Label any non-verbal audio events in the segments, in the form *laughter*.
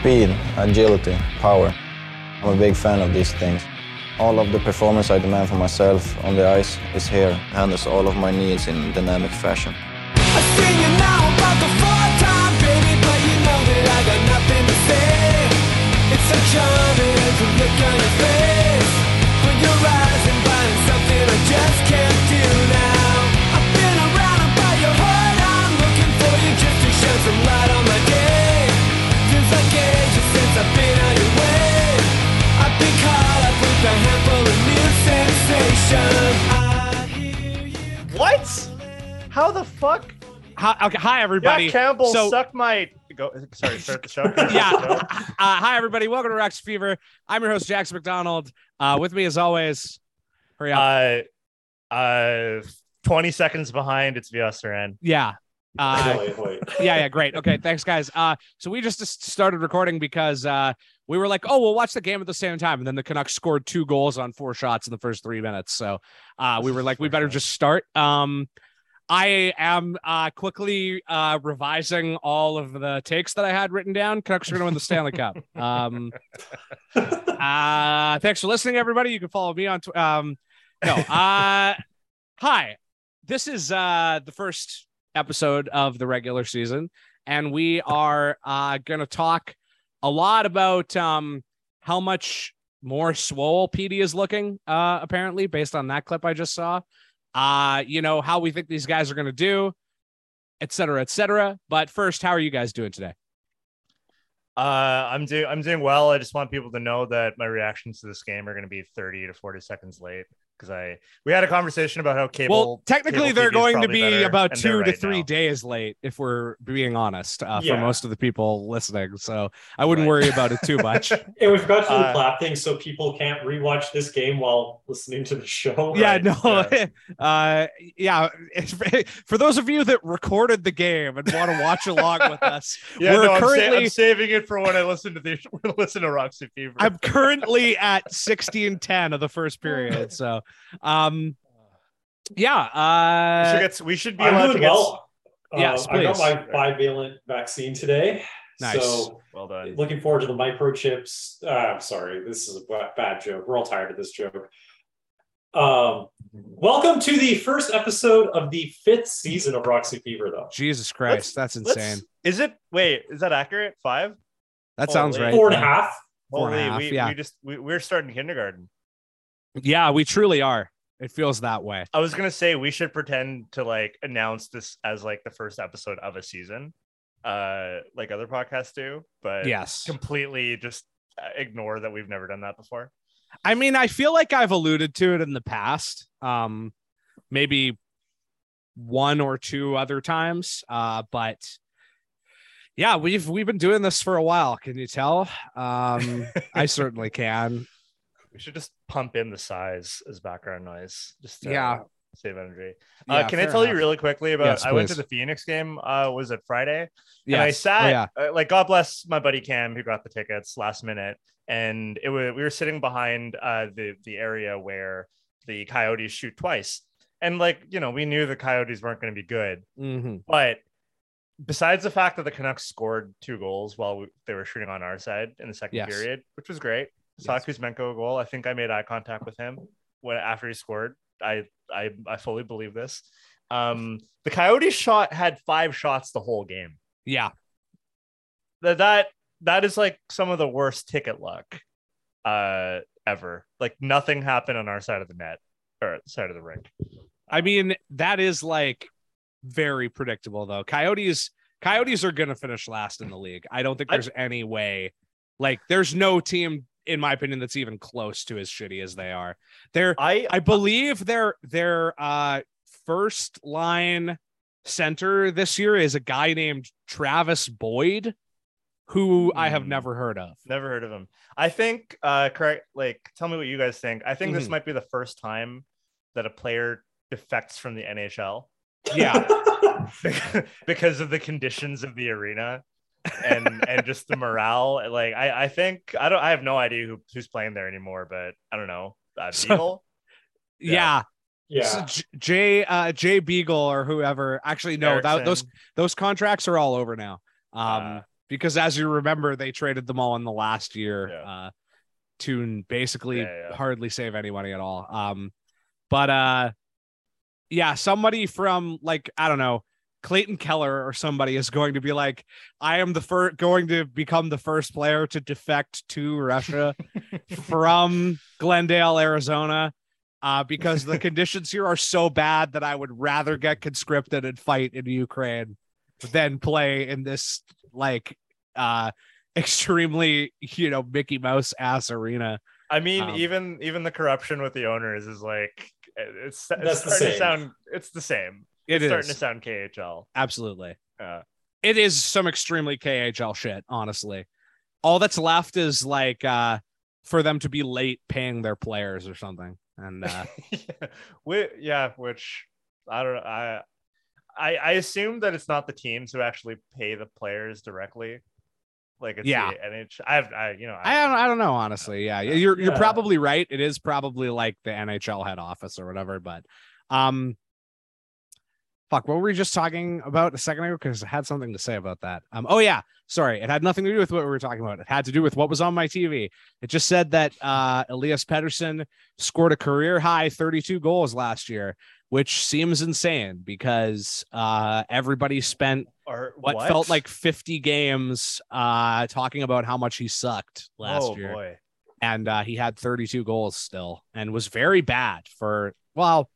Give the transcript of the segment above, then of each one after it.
Speed, agility, power. I'm a big fan of these things. All of the performance I demand for myself on the ice is here, handles all of my needs in dynamic fashion. I sing you now about the fourth How the fuck? Hi, okay, hi everybody. Yeah, Campbell, So- suck my. Go. Sorry, start the show. *laughs* yeah. Uh, hi everybody. Welcome to Rex Fever. I'm your host Jackson McDonald. Uh, with me as always. Hurry up. Uh, uh, twenty seconds behind. It's Viasaran. yeah. Uh, Wait, wait. *laughs* yeah, yeah, great. Okay, thanks, guys. Uh, so we just just started recording because uh, we were like, oh, we'll watch the game at the same time, and then the Canucks scored two goals on four shots in the first three minutes. So uh, we were like, we better just start. Um, I am uh, quickly uh, revising all of the takes that I had written down. Canucks are going to win the Stanley Cup. Um, *laughs* uh, thanks for listening, everybody. You can follow me on. Tw- um, no, uh, *laughs* hi. This is uh, the first episode of the regular season, and we are uh, going to talk a lot about um, how much more swole PD is looking, uh, apparently, based on that clip I just saw. Uh, you know, how we think these guys are going to do, et cetera, et cetera. But first, how are you guys doing today? Uh, I'm doing. I'm doing well. I just want people to know that my reactions to this game are going to be thirty to forty seconds late because I we had a conversation about how cable. well, technically, cable they're TV going to be better, about and they're two to right three now. days late, if we're being honest, uh, for Yeah. most of the people listening. So I wouldn't Right. worry about it too *laughs* much. And we've got to the Uh, clap thing so people can't rewatch this game while listening to the show. yeah, Right. no, Yeah. *laughs* uh, yeah. *laughs* For those of you that recorded the game and want to watch along with us, Yeah, we're no, I'm, sa- currently I'm saving it for when I listen to the listen to Roxy Fever. I'm currently at 16 10 of the first period. So, um, yeah, we, should uh, get, we should be I'm allowed to doing get. well. Yes, Um, I got please. my bivalent vaccine today. Nice. So Well done. looking forward to the microchips. Uh, I'm sorry, this is a bad joke. We're all tired of this joke. Um, welcome to the first episode of the fifth season of Roxy Fever, though. Jesus Christ, that's Let's- insane. Is it? Wait, is that accurate? Five? That sounds right. Four and a half. Four and a Holy, half, we, yeah. we just we, we're starting kindergarten. Yeah, we truly are. It feels that way. I was gonna say we should pretend to like announce this as like the first episode of a season, uh, like other podcasts do, but Yes. completely just uh, ignore that we've never done that before. I mean, I feel like I've alluded to it in the past. Um, maybe one or two other times. Uh, but yeah, we've we've been doing this for a while. Can you tell? Um, I *laughs* certainly can. We should just pump in the size as background noise, just to Yeah. save energy. Yeah, uh, can I tell you really quickly about? Yes, I went to the Phoenix game. Uh, was it Friday? Yes. And I Oh, sat yeah. uh, like God bless my buddy Cam who got the tickets last minute, and it was we were sitting behind uh, the the area where the Coyotes shoot twice, and like you know we knew the Coyotes weren't going to be good, Mhm. but besides the fact that the Canucks scored two goals while we, they were shooting on our side in the second Yes. period, which was great. Saw Yes. Kuzmenko goal. I think I made eye contact with him when after he scored. I I I fully believe this. Um, the Coyotes shot had five shots the whole game Yeah. that that that is like some of the worst ticket luck uh ever like nothing happened on our side of the net or side of the rink I mean, that is like very predictable though. Coyotes Coyotes are gonna finish last in the league. I don't think I- there's any way. Like, there's no team, in my opinion, that's even close to as shitty as they are. They're i I believe their their uh first line center this year is a guy named Travis Boyd, who I have Hmm. never heard of. never heard of him i think uh correct like tell me what you guys think i think this Mhm. might be the first time that a player defects from the nhl Yeah. *laughs* because of the conditions of the arena and and just the morale like i i think i don't i have no idea who, who's playing there anymore but i don't know uh, So- Beagle? Yeah. Yeah. So yeah. J- Jay uh Jay Beagle or whoever. Actually, no, that, those those contracts are all over now. Um Uh, because as you remember, they traded them all in the last year Yeah. uh, to basically Yeah, yeah. hardly save any money at all. Um, but uh, yeah, somebody from like I don't know. Clayton Keller or somebody is going to be like, I am the first going to become the first player to defect to Russia *laughs* from Glendale, Arizona, uh, because the *laughs* conditions here are so bad that I would rather get conscripted and fight in Ukraine than play in this like uh extremely you know Mickey Mouse ass arena. I mean, Um, even even the corruption with the owners is like it's, That's the starting to same. sound it's the same. It it's is starting to sound KHL. absolutely. Uh, It is some extremely KHL shit, honestly. All that's left is like uh for them to be late paying their players or something. And uh *laughs* yeah, Whi- yeah, which I don't know. I, I I assume that it's not the teams who actually pay the players directly. Like it's Yeah. the NH. I have I you know I don't I don't know honestly. Yeah, you're you're Yeah. probably right. It is probably like the NHL head office or whatever, but um fuck, what were we just talking about a second ago? Because I had something to say about that. Um oh yeah, sorry, it had nothing to do with what we were talking about. It had to do with what was on my TV. It just said that uh Elias Pettersson scored a career high 32 goals last year, which seems insane because uh everybody spent or what, felt like 50 games uh talking about how much he sucked last oh year boy. and uh he had 32 goals still and was very bad for well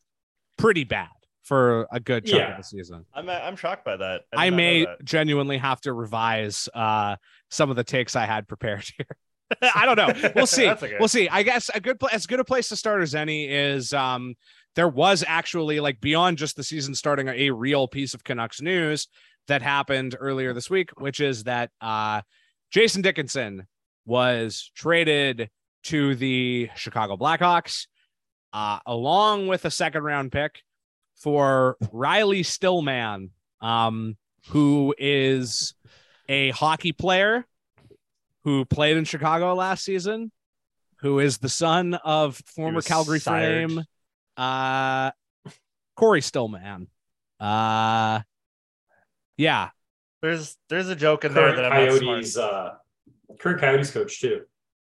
pretty bad for a good chunk Yeah. of the season I'm I'm shocked by that. did i may that. genuinely have to revise uh some of the takes i had prepared *laughs* here *laughs* i don't know we'll *laughs* see okay. we'll see i guess a good pla as good a place to start as any is um there was actually like beyond just the season starting a real piece of canucks news that happened earlier this week which is that uh jason dickinson was traded to the chicago blackhawks uh along with a second round pick for riley stillman um who is a hockey player who played in Chicago last season, who is the son of former Calgary sired. Flame, uh, Cory Stillman. Uh, yeah, There's there's a joke in there that I'm not. Coyotes, uh, current Coyotes coach too.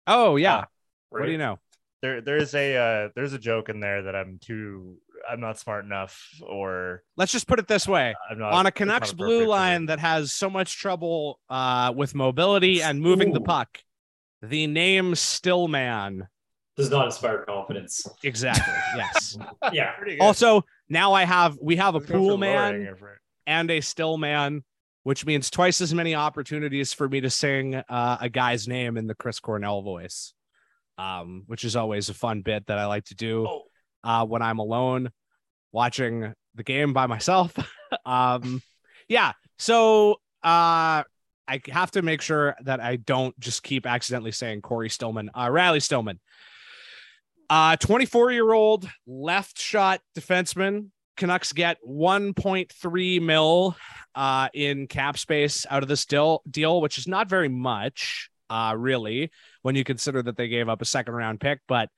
Oh yeah. Ah, what do you know? There there's a uh, there's a joke in there that I'm too I'm not smart enough or Let's just put it this way: I'm not on a it's not Canucks blue line that has so much trouble uh, with mobility and moving the puck, the name Stillman. Does not inspire confidence. Exactly. *laughs* yes. Yeah. Good. Also, now I have we have a Let's Poolman. and a Stillman, which means twice as many opportunities for me to sing uh, a guy's name in the Chris Cornell voice, um, which is always a fun bit that I like to do Oh. Uh, when I'm alone watching the game by myself. *laughs* um, yeah, so uh, I have to make sure that I don't just keep accidentally saying Cory Stillman, uh, Riley Stillman. Uh, 24 year old left shot defenseman. Canucks get 1.3 mil uh, in cap space out of this deal, deal, which is not very much, uh, really, when you consider that they gave up a second round pick. But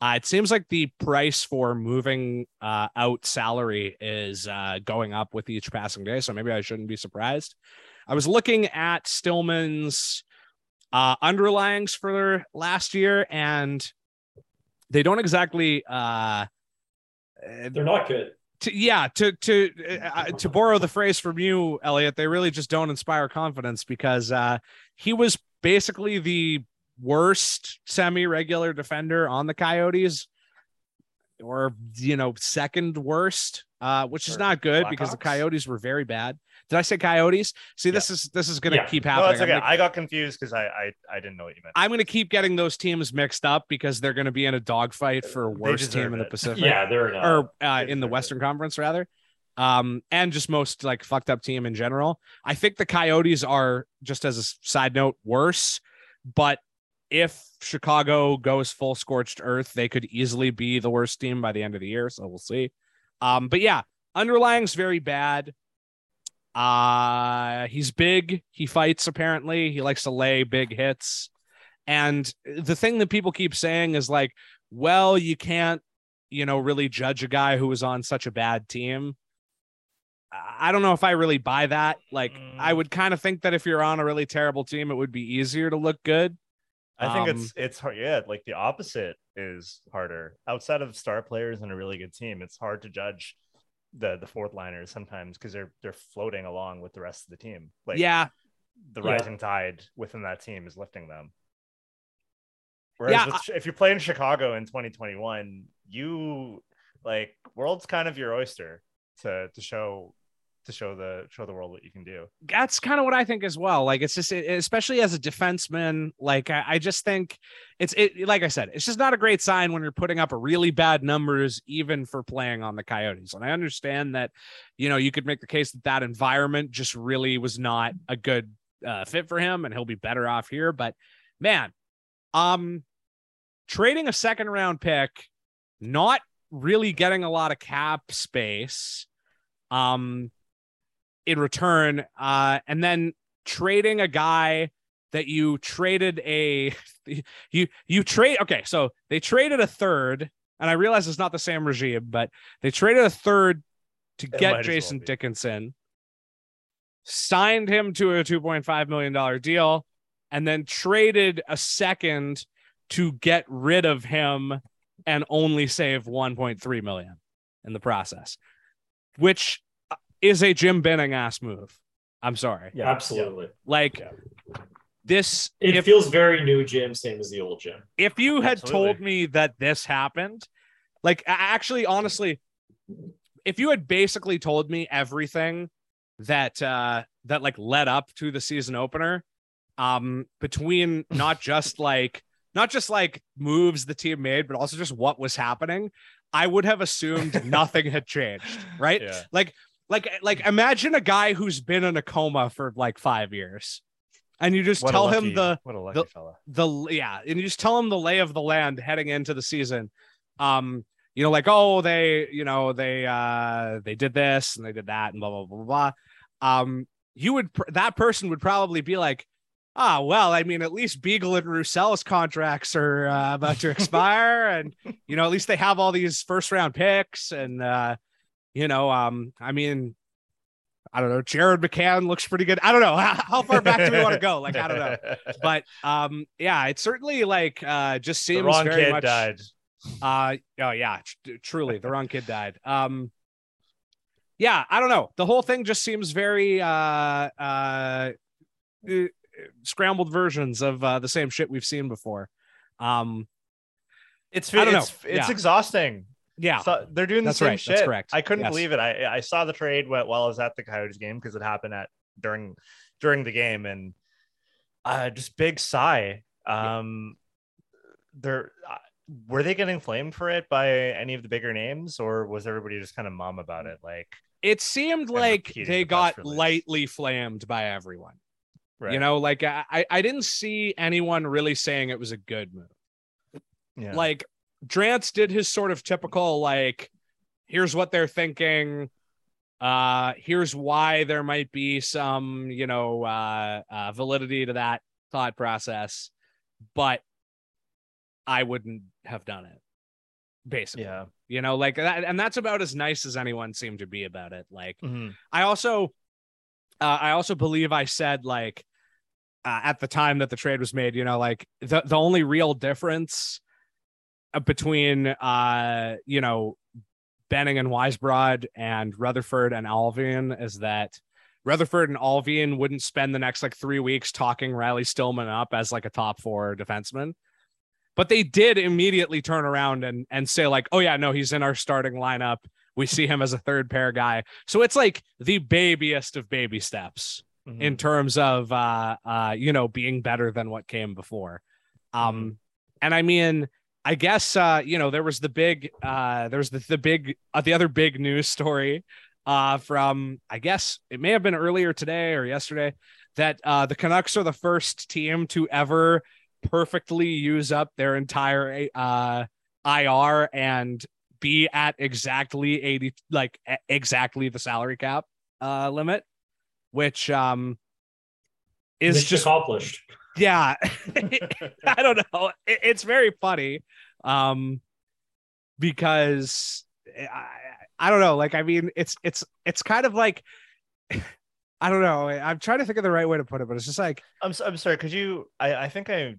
uh, it seems like the price for moving uh, out salary is uh, going up with each passing day. So maybe I shouldn't be surprised. I was looking at Stillman's uh, underlyings for last year, and they don't exactly. Uh, They're not good. to, yeah, to to uh, to borrow the phrase from you, Elliot, they really just don't inspire confidence because uh, he was basically the worst semi-regular defender on the Coyotes, or you know, second worst, uh, which is not good because the Coyotes were very bad. Did I say Coyotes? See, this is this is gonna Yeah. keep happening. I'm okay. gonna- I got confused because I, I I didn't know what you meant. I'm going to keep getting those teams mixed up because they're going to be in a dogfight for worst team in the. Pacific Yeah, they're not. or uh, they in the deserve it. Western Conference rather. Um, and just most like fucked up team in general. I think the Coyotes are just as a side note worse, but if Chicago goes full scorched earth, they could easily be the worst team by the end of the year. So we'll see. Um, but yeah, underlying's very bad. Uh, he's big. He fights apparently. He likes to lay big hits. And the thing that people keep saying is like, well, you can't, you know, really judge a guy who was on such a bad team. I don't know if I really buy that. Like, I Mm. would kind of think that if you're on a really terrible team, it would be easier to look good. I think Um, it's it's hard. Yeah, like the opposite is harder. Outside of star players and a really good team, it's hard to judge the the fourth liners sometimes because they're they're floating along with the rest of the team. Like yeah, the Yeah. rising tide within that team is lifting them. Whereas Yeah, with, if you're playing Chicago in 2021, you like world's kind of your oyster to to show to show the show the world what you can do. that's kind of what I think as well. Like it's just, especially as a defenseman, like I, I just think it's it. Like I said, it's just not a great sign when you're putting up a really bad numbers, even for playing on the Coyotes. And I understand that, you know, you could make the case that that environment just really was not a good uh, fit for him, and he'll be better off here. But man, um, trading a second round pick, not really getting a lot of cap space. Um, in return uh and then trading a guy that you traded a *laughs* you you trade okay so they traded a third and i realize it's not the same regime but they traded a third to It get as well jason dickinson signed him to a 2.5 million dollar deal and then traded a second to get rid of him and only save 1.3 million in the process which is a Jim Benning ass move. I'm sorry. Yeah, Absolutely. Like Yeah. this It if feels very new Jim, same as the old Jim. if you had Absolutely. told me that this happened, like actually honestly, if you had basically told me everything that uh that like led up to the season opener, um between *laughs* not just like not just like moves the team made, but also just what was happening, I would have assumed *laughs* nothing had changed, right? Yeah. like like like imagine a guy who's been in a coma for like five years and you just What tell lucky- him the what a lucky the- fella. the yeah and you just tell him the lay of the land heading into the season. Um you know like oh they you know they uh they did this and they did that and blah blah blah blah, um you would pr- that person would probably be like ah well i mean at least beagle and Roussel's contracts are uh, about to *laughs* expire and you know at least they have all these first round picks and uh you know um i mean i don't know jared mccann looks pretty good i don't know *laughs* how, how far back do we want to go like i don't know *laughs* but um yeah it certainly like uh just the seems wrong very kid much died. uh oh yeah tr- truly the wrong kid died um yeah i don't know the whole thing just seems very uh uh uh, scrambled versions of uh the same shit we've seen before um It's I don't know. it's it's Yeah. exhausting. Yeah So they're doing the That's same right. shit. That's correct. I couldn't Yes. believe it. I I saw the trade while I was at the Coyotes game because it happened at during during the game and uh just big sigh. Um they're uh, were they getting flamed for it by any of the bigger names or was everybody just kind of mum about it like it seemed like they the got lightly flamed by everyone right you know like I, I I didn't see anyone really saying it was a good move yeah. like Drance did his sort of typical like here's what they're thinking. Uh here's why there might be some you know uh, uh validity to that thought process. But I wouldn't have done it basically. Yeah. You know like that and that's about as nice as anyone seemed to be about it. Like Mhm. I also, uh, I also believe I said like uh, at the time that the trade was made, you know, like the the only real difference between uh, you know, Benning and Weisbrod and Rutherford and Allvin is that Rutherford and Allvin wouldn't spend the next like three weeks talking Riley Stillman up as like a top four defenseman. But they did immediately turn around and and say like, oh yeah, no, he's in our starting lineup. We see him as a third pair guy. So it's like the babyest of baby steps Mhm. in terms of uh uh you know being better than what came before. Um and I mean I guess uh you know there was the big uh there was the, the big uh, the other big news *laughs* story uh from I guess it may have been earlier today or yesterday that uh the Canucks are the first team to ever perfectly use up their entire uh IR and be at exactly 80 like exactly the salary cap uh limit which um is Mission just accomplished. Yeah *laughs* *laughs* i don't know It- it's very funny um because I, I don't know. Like, I mean, it's it's it's kind of like *laughs* I don't know. I'm trying to think of the right way to put it, but it's just like I'm so, I'm sorry. Could you? I I think I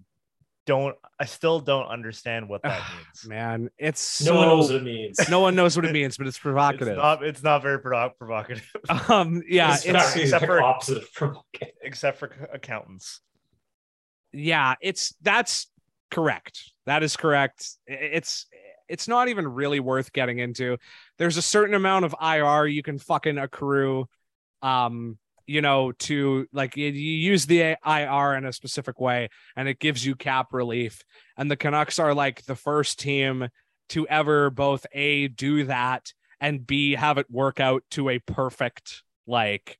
don't. I still don't understand what that *sighs* means. man, it's No one knows what it means. no one knows what it means, but it's It's provocative. not. It's not very provo- provocative, um, yeah, it's, it's not the except for- opposite of provocative. except for accountants. Yeah, it's that's correct. That is correct. It's it's not even really worth getting into. There's a certain amount of IR you can fucking accrue, um, you know, to like you, use the IR in a specific way, and it gives you cap relief. And the Canucks are like the first team to ever both a do that and b have it work out to a perfect like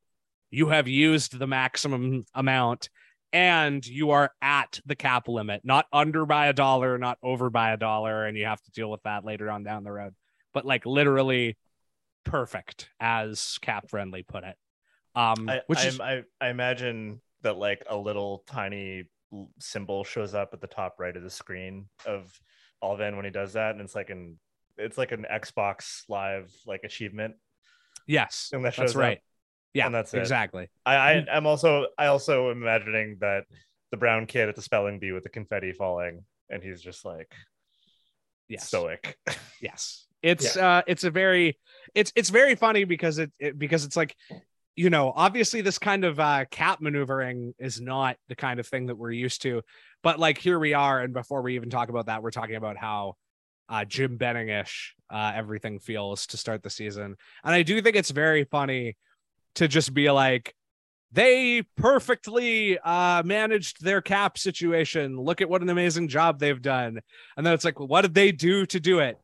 you have used the maximum amount and you are at the cap limit, not under by a dollar, not over by a dollar, and you have to deal with that later on down the road. But like literally perfect, as CapFriendly put it. Um, I, which I, is I, I imagine that like a little tiny symbol shows up at the top right of the screen of Allvin when he does that, and it's like an it's like an Xbox Live like achievement. yes, And that that's right. up. Yeah, And that's it. exactly. I, I I'm also I also imagining that the brown kid at the spelling bee with the confetti falling, and he's just like Yes. stoic. *laughs* Yes. It's uh it's a very it's it's very funny because it, it because it's like you know, obviously this kind of uh cap maneuvering is not the kind of thing that we're used to. But like here we are and before we even talk about that, we're talking about how uh Jim Benning-ish uh everything feels to start the season. And I do think it's very funny to just be like they perfectly uh managed their cap situation. Look at what an amazing job they've done. And then it's like, well, what did they do to do it?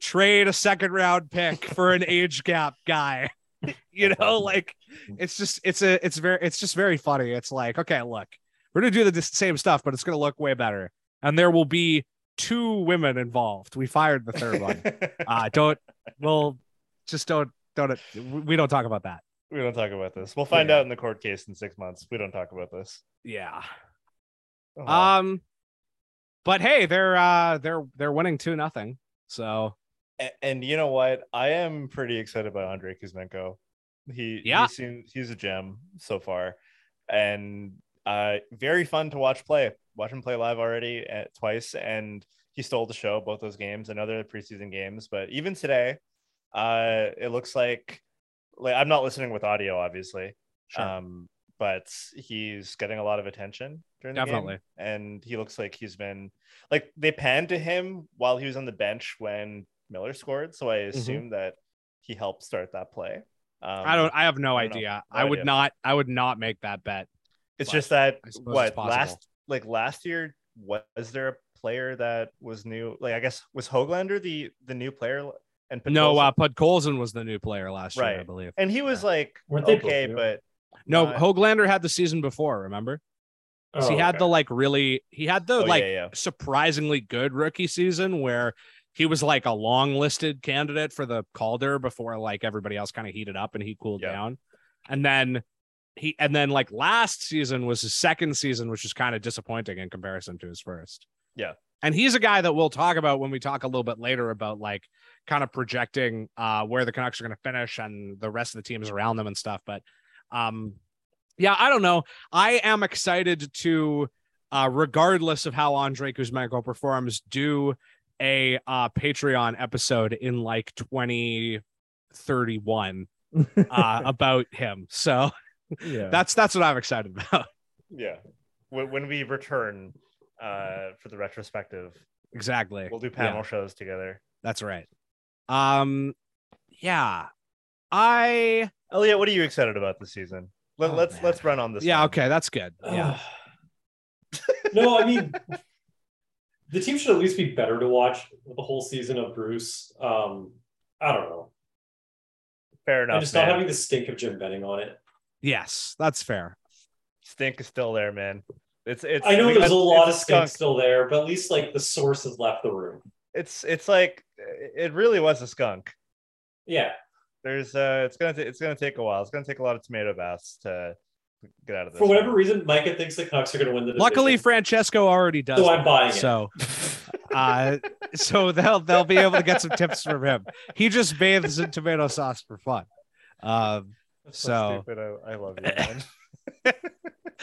Trade a second round pick for an *laughs* age gap guy. *laughs* you know, like it's just it's a it's very it's just very funny. It's like, okay, look, we're gonna do the same stuff, but it's gonna look way better. And there will be two women involved. We fired the third one. *laughs* Uh don't well just don't don't we don't talk about that. We don't talk about this. We'll find Yeah. out in the court case in six months. We don't talk about this. Yeah. Oh, Um but hey, they're uh they're they're winning two nothing. So A- and you know what? I am pretty excited about Andrei Kuzmenko. He Yeah. he seems he's a gem so far, and uh, very fun to watch play. Watch him play live already at, twice, and he stole the show both those games. and other preseason games, but even today, uh, it looks like like I'm not listening with audio, obviously. Sure. Um, but he's getting a lot of attention during the Definitely. game, and he looks like he's been like they panned to him while he was on the bench when Miller scored, so I assume that he helped start that play. Um, Mm-hmm. I don't I have no I idea. No I would idea. not I would not make that bet. It's just that I suppose it's what last like last year was there a player that was new? Like I guess was Hoglander the the new player and No, Podkolzin? uh Podkolzin was the new player last year, I Right. believe. and he was like Weren't both okay, new? but No, not- Hoglander had the season before, Remember? Oh, he had okay. the like really he had the oh, like yeah, yeah. surprisingly good rookie season where he was like a long listed candidate for the Calder before like everybody else kind of heated up and he cooled Yeah. down. And then he and then like last season was his second season, which is kind of disappointing in comparison to his first. Yeah. And he's a guy that we'll talk about when we talk a little bit later about like kind of projecting uh where the Canucks are going to finish and the rest of the teams around them and stuff. But um yeah, I don't know. I am excited to uh regardless of how Andrei Kuzmenko performs, do a uh Patreon episode in like 2031 *laughs* uh about him. So yeah. that's that's what I'm excited about. yeah. When, when we return uh for the retrospective, exactly. we'll do panel shows together. That's right. Um yeah. I Elliot, what are you excited about this season? Let, Oh, let's man. let's run on this. yeah, one. okay, that's good. *sighs* Yeah. no, I mean, the team should at least be better to watch the whole season of Bruce. Um, I don't know. Fair enough. and just not having the stink of Jim Benning on it. Yes, that's fair. Stink is still there, man. It's it's. I know we there's got- a lot of it's stink still there, but at least like the source has left the room. It's it's like it really was a skunk. Yeah. There's uh, it's gonna ta- it's gonna take a while. It's gonna take a lot of tomato baths to get out of this. For whatever one. reason, Micah thinks the Canucks are going to win the division. Luckily, Francesco already does. So I'm that, buying it. So Uh, so they'll they'll be able to get some tips from him. He just bathes in tomato sauce for fun. Um, That's So- stupid. I, I love you, man.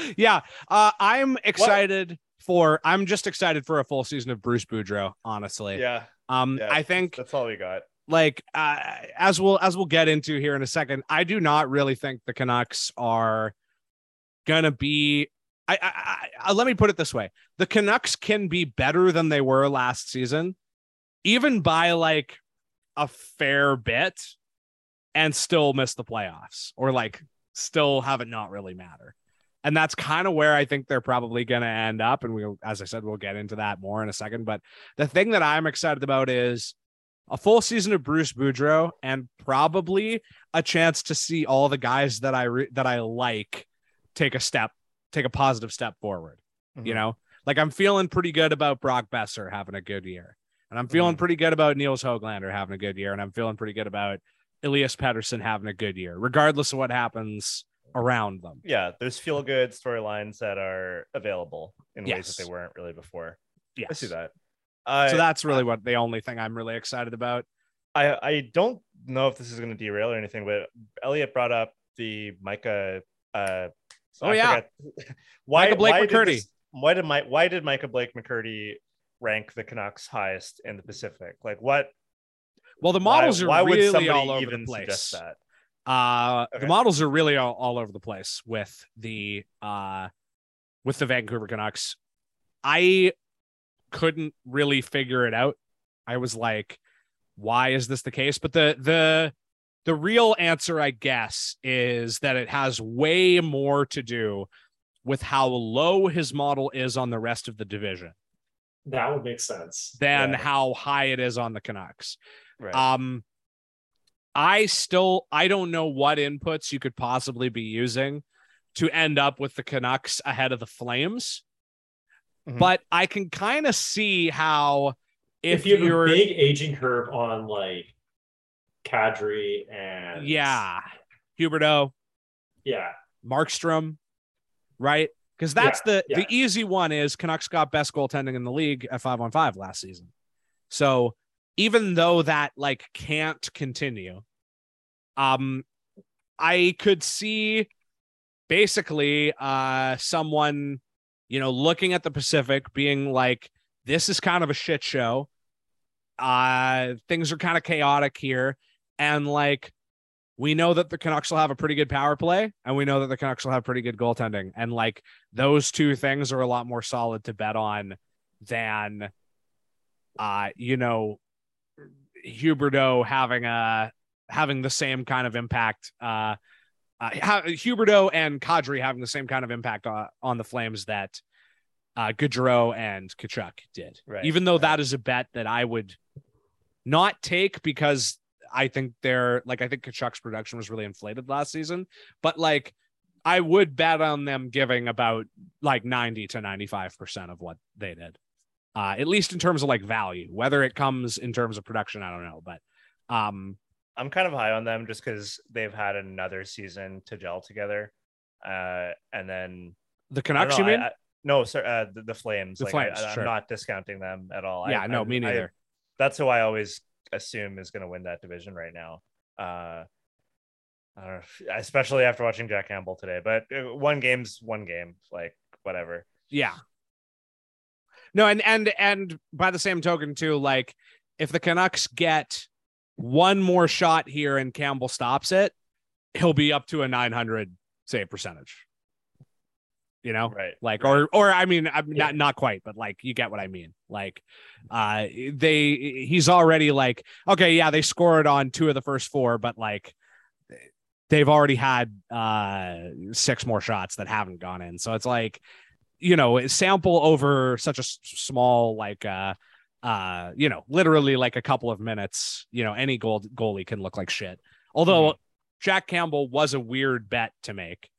*laughs* yeah, uh, I'm excited for. I'm just excited for a full season of Bruce Boudreau. Honestly, yeah, um, yeah. I think that's all we got. like uh, as we'll as we'll get into here in a second, I do not really think the Canucks are gonna be. I, I, I let me put it this way: the Canucks can be better than they were last season, even by like a fair bit, and still miss the playoffs, or like still have it not really matter. And that's kind of where I think they're probably going to end up. And we, as I said, we'll get into that more in a second. But the thing that I'm excited about is a full season of Bruce Boudreau and probably a chance to see all the guys that I re- that I like take a step, take a positive step forward. You Mhm. know, like I'm feeling pretty good about Brock Boeser having a good year, and I'm feeling Mhm. pretty good about Nils Hoglander having a good year, and I'm feeling pretty good about Elias Pettersson having a good year, regardless of what happens around them. yeah, there's feel good storylines that are available in ways that they weren't really before. Yes. I see that. I, So that's really what the only thing I'm really excited about. I I don't know if this is going to derail or anything, but Elliot brought up the Micah. Uh, Oh, I yeah. forgot- *laughs* why Micah Blake why did McCurdy. this- why did my why did Micah Blake McCurdy rank the Canucks highest in the Pacific? Like what? Well, the models why, are would really somebody all over even the place. suggest that? Uh, Okay. the models are really all, all over the place with the uh with the Vancouver Canucks. I couldn't really figure it out. I was like, why is this the case? But the the the real answer, I guess, is that it has way more to do with how low his model is on the rest of the division That would make sense. than Yeah. how high it is on the Canucks. Right. Um, I still I don't know what inputs you could possibly be using to end up with the Canucks ahead of the Flames, Mhm. but I can kind of see how if, If, you have you're a big aging curve on like Kadri and yeah Huberdeau yeah, Markstrom, right? Because that's Yeah, the yeah. the easy one is Canucks got best goaltending in the league at five on five last season. So even though that like can't continue, um, I could see basically uh someone you know looking at the Pacific being like, this is kind of a shit show. Uh, things are kind of chaotic here, and like we know that the Canucks will have a pretty good power play, and we know that the Canucks will have pretty good goaltending. And like those two things are a lot more solid to bet on than uh, you know, Huberdeau having a having the same kind of impact. Uh uh, Huberdeau and Kadri having the same kind of impact on, on the Flames that uh, Gaudreau and Tkachuk did. Right, Even though right. that is a bet that I would not take because I think they're like I think Tkachuk's production was really inflated last season, but like I would bet on them giving about like 90 to 95% of what they did. Uh, at least in terms of like value, whether it comes in terms of production, I don't know, but um, I'm kind of high on them just because they've had another season to gel together. Uh, and then the Canucks, know, you mean? I- no, sir, uh, the, the Flames. The like, Flames, I, sure. am not discounting them at all. yeah, I, no, I- me neither. that's who I always assume is going to win that division right now. Uh, I don't know, especially after watching Jack Campbell today. But uh, one game's one game, like whatever. Yeah. No, and and and by the same token, too, like if the Canucks get one more shot here and Campbell stops it, he'll be up to a 900 save percentage. You know, Right. like or or I mean, I'm Yeah. not not quite, but like you get what I mean. Like, uh, they he's already like okay, yeah, they scored on two of the first four, but like they've already had uh six more shots that haven't gone in, so it's like you know sample over such a small like uh uh you know literally like a couple of minutes you know any goal goalie can look like shit although jack campbell was a weird bet to make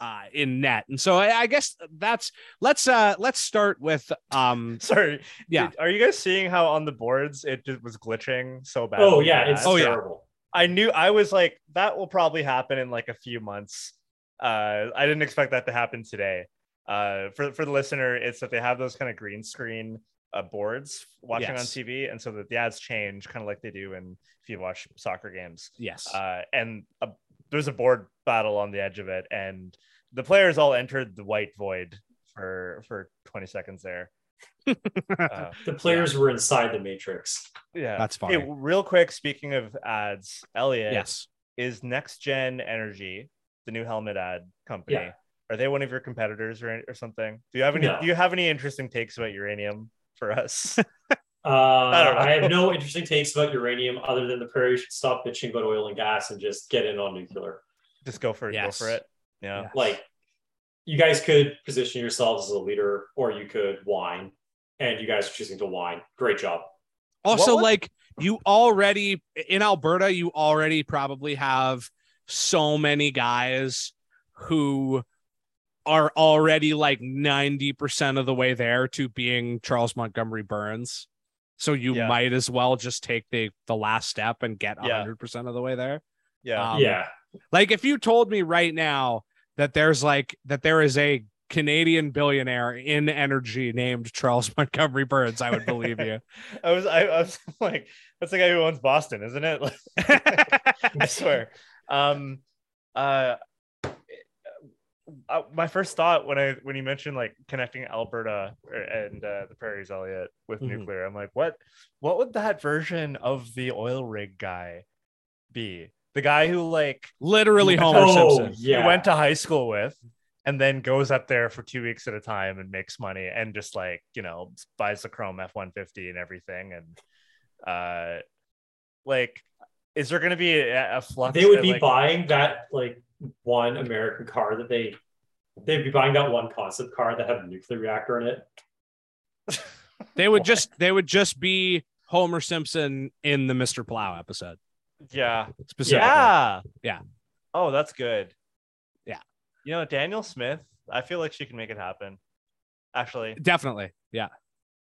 uh in net and so I, I guess that's let's uh let's start with um *laughs* Sorry. Yeah. Did- are you guys seeing how on the boards it just was glitching so bad? Oh yeah, it's Oh, yeah. terrible. I knew I was like that will probably happen in like a few months. Uh, I didn't expect that to happen today. Uh, for for the listener, it's that they have those kind of green screen uh, boards watching on TV, and so that the ads change, kind of like they do in if you watch soccer games. Yes. Uh, and a, there's a board battle on the edge of it, and the players all entered the white void for for 20 seconds there. *laughs* Uh, The players were inside the matrix. yeah, That's Hey, funny. real quick, speaking of ads, Elliot, yes. is NexGen Energy the new helmet ad company? Yeah. Are they one of your competitors or, or something? Do you have any? No. Do you have any interesting takes about uranium for us? *laughs* Uh, don't know. I, have no interesting takes about uranium other than the prairie should stop bitching about oil and gas and just get in on nuclear. Just go for it. Yes. Go for it. Yeah. Yeah. Like, you guys could position yourselves as a leader, or you could whine, and you guys are choosing to whine. Great job. Also, would- like you already in Alberta, you already probably have so many guys who are already like 90% of the way there to being Charles Montgomery Burns. So you Yeah. might as well just take the the last step and get Yeah. 100% of the way there. Yeah. Um, yeah, Like if you told me right now that there's like that there is a Canadian billionaire in energy named Charles *laughs* Montgomery Burns, I would believe you. *laughs* I was. I, I was *laughs* like, that's the guy who owns Boston, isn't it? I swear. Um, uh, uh, my first thought when I when you mentioned like connecting Alberta and uh, the Prairies, Elliot, with Mhm. nuclear, I'm like, what? What would that version of the oil rig guy be? The guy who like Literally Homer Oh, Simpson. yeah. he went to high school with. And then goes up there for two weeks at a time and makes money and just like you know buys the Chrome F one fifty and everything and uh like is there going to be a, a flux they would that, be like, buying that like one American car that they they'd be buying that one concept car that had a nuclear reactor in it. *laughs* They would just they would just be Homer Simpson in the Mr. Plow episode. yeah Specifically. yeah Yeah. oh that's good Yeah. you know danielle smith i feel like she can make it happen actually Definitely. Yeah.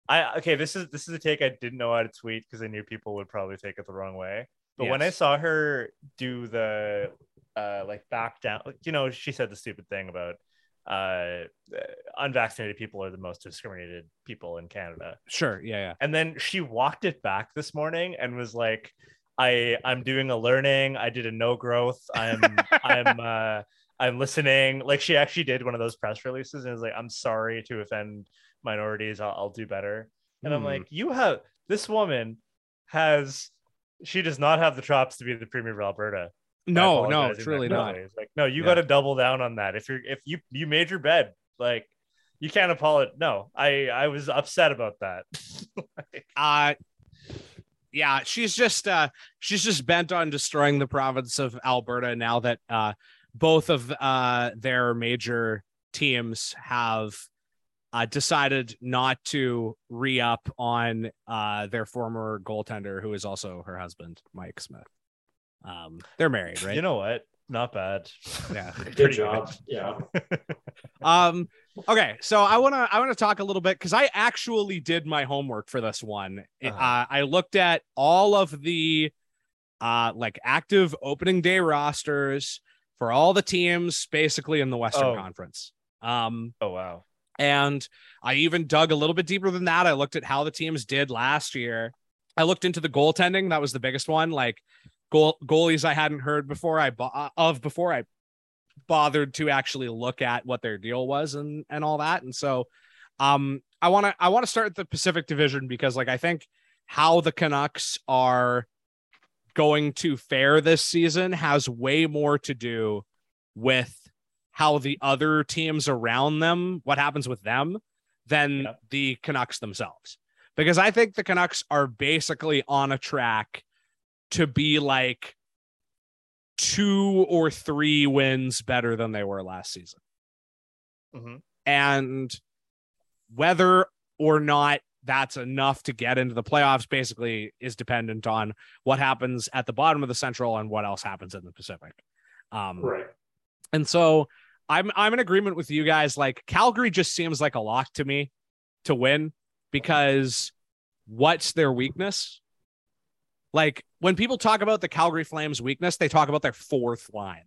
i okay this is this is a take i didn't know how to tweet because i knew people would probably take it the wrong way but when i saw her do the uh like back down you know she said the stupid thing about uh unvaccinated people are the most discriminated people in canada Sure. Yeah. Yeah. and then she walked it back this morning and was like i i'm doing a learning i did a no growth i'm *laughs* i'm uh i'm listening like she actually did one of those press releases and was like i'm sorry to offend minorities i'll, I'll do better and i'm Hmm. like you have this woman has she does not have the chops to be the premier of alberta No, no, truly not. It's like no you Yeah. got to double down on that if you're if you you made your bed like you can't apologize no i i was upset about that *laughs* Like, Uh yeah, she's just uh she's just bent on destroying the province of Alberta now that uh both of uh their major teams have uh decided not to re-up on uh their former goaltender who is also her husband, Mike Smith. Um they're married, right? You know what? Not bad. Yeah. *laughs* Good Pretty job. Yeah. *laughs* um okay so i want to i want to talk a little bit because i actually did my homework for this one Uh-huh. uh, i looked at all of the uh like active opening day rosters for all the teams basically in the western Oh. conference um Oh wow. And I even dug a little bit deeper than that. I looked at how the teams did last year. I looked into the goaltending. That was the biggest one. Like goal goalies I hadn't heard before. I bo- uh, of before I bothered to actually look at what their deal was and and all that. And so, um, I want to I want to start at the Pacific Division because like I think how the Canucks are going to fare this season has way more to do with how the other teams around them, what happens with them, than the Canucks themselves. Because I think the Canucks are basically on a track to be like two or three wins better than they were last season. Mhm. And whether or not that's enough to get into the playoffs basically is dependent on what happens at the bottom of the central and what else happens in the Pacific. Um, Right. and so I'm I'm in agreement with you guys. Like Calgary just seems like a lock to me to win because what's their weakness? Like when people talk about the Calgary Flames weakness, they talk about their fourth line.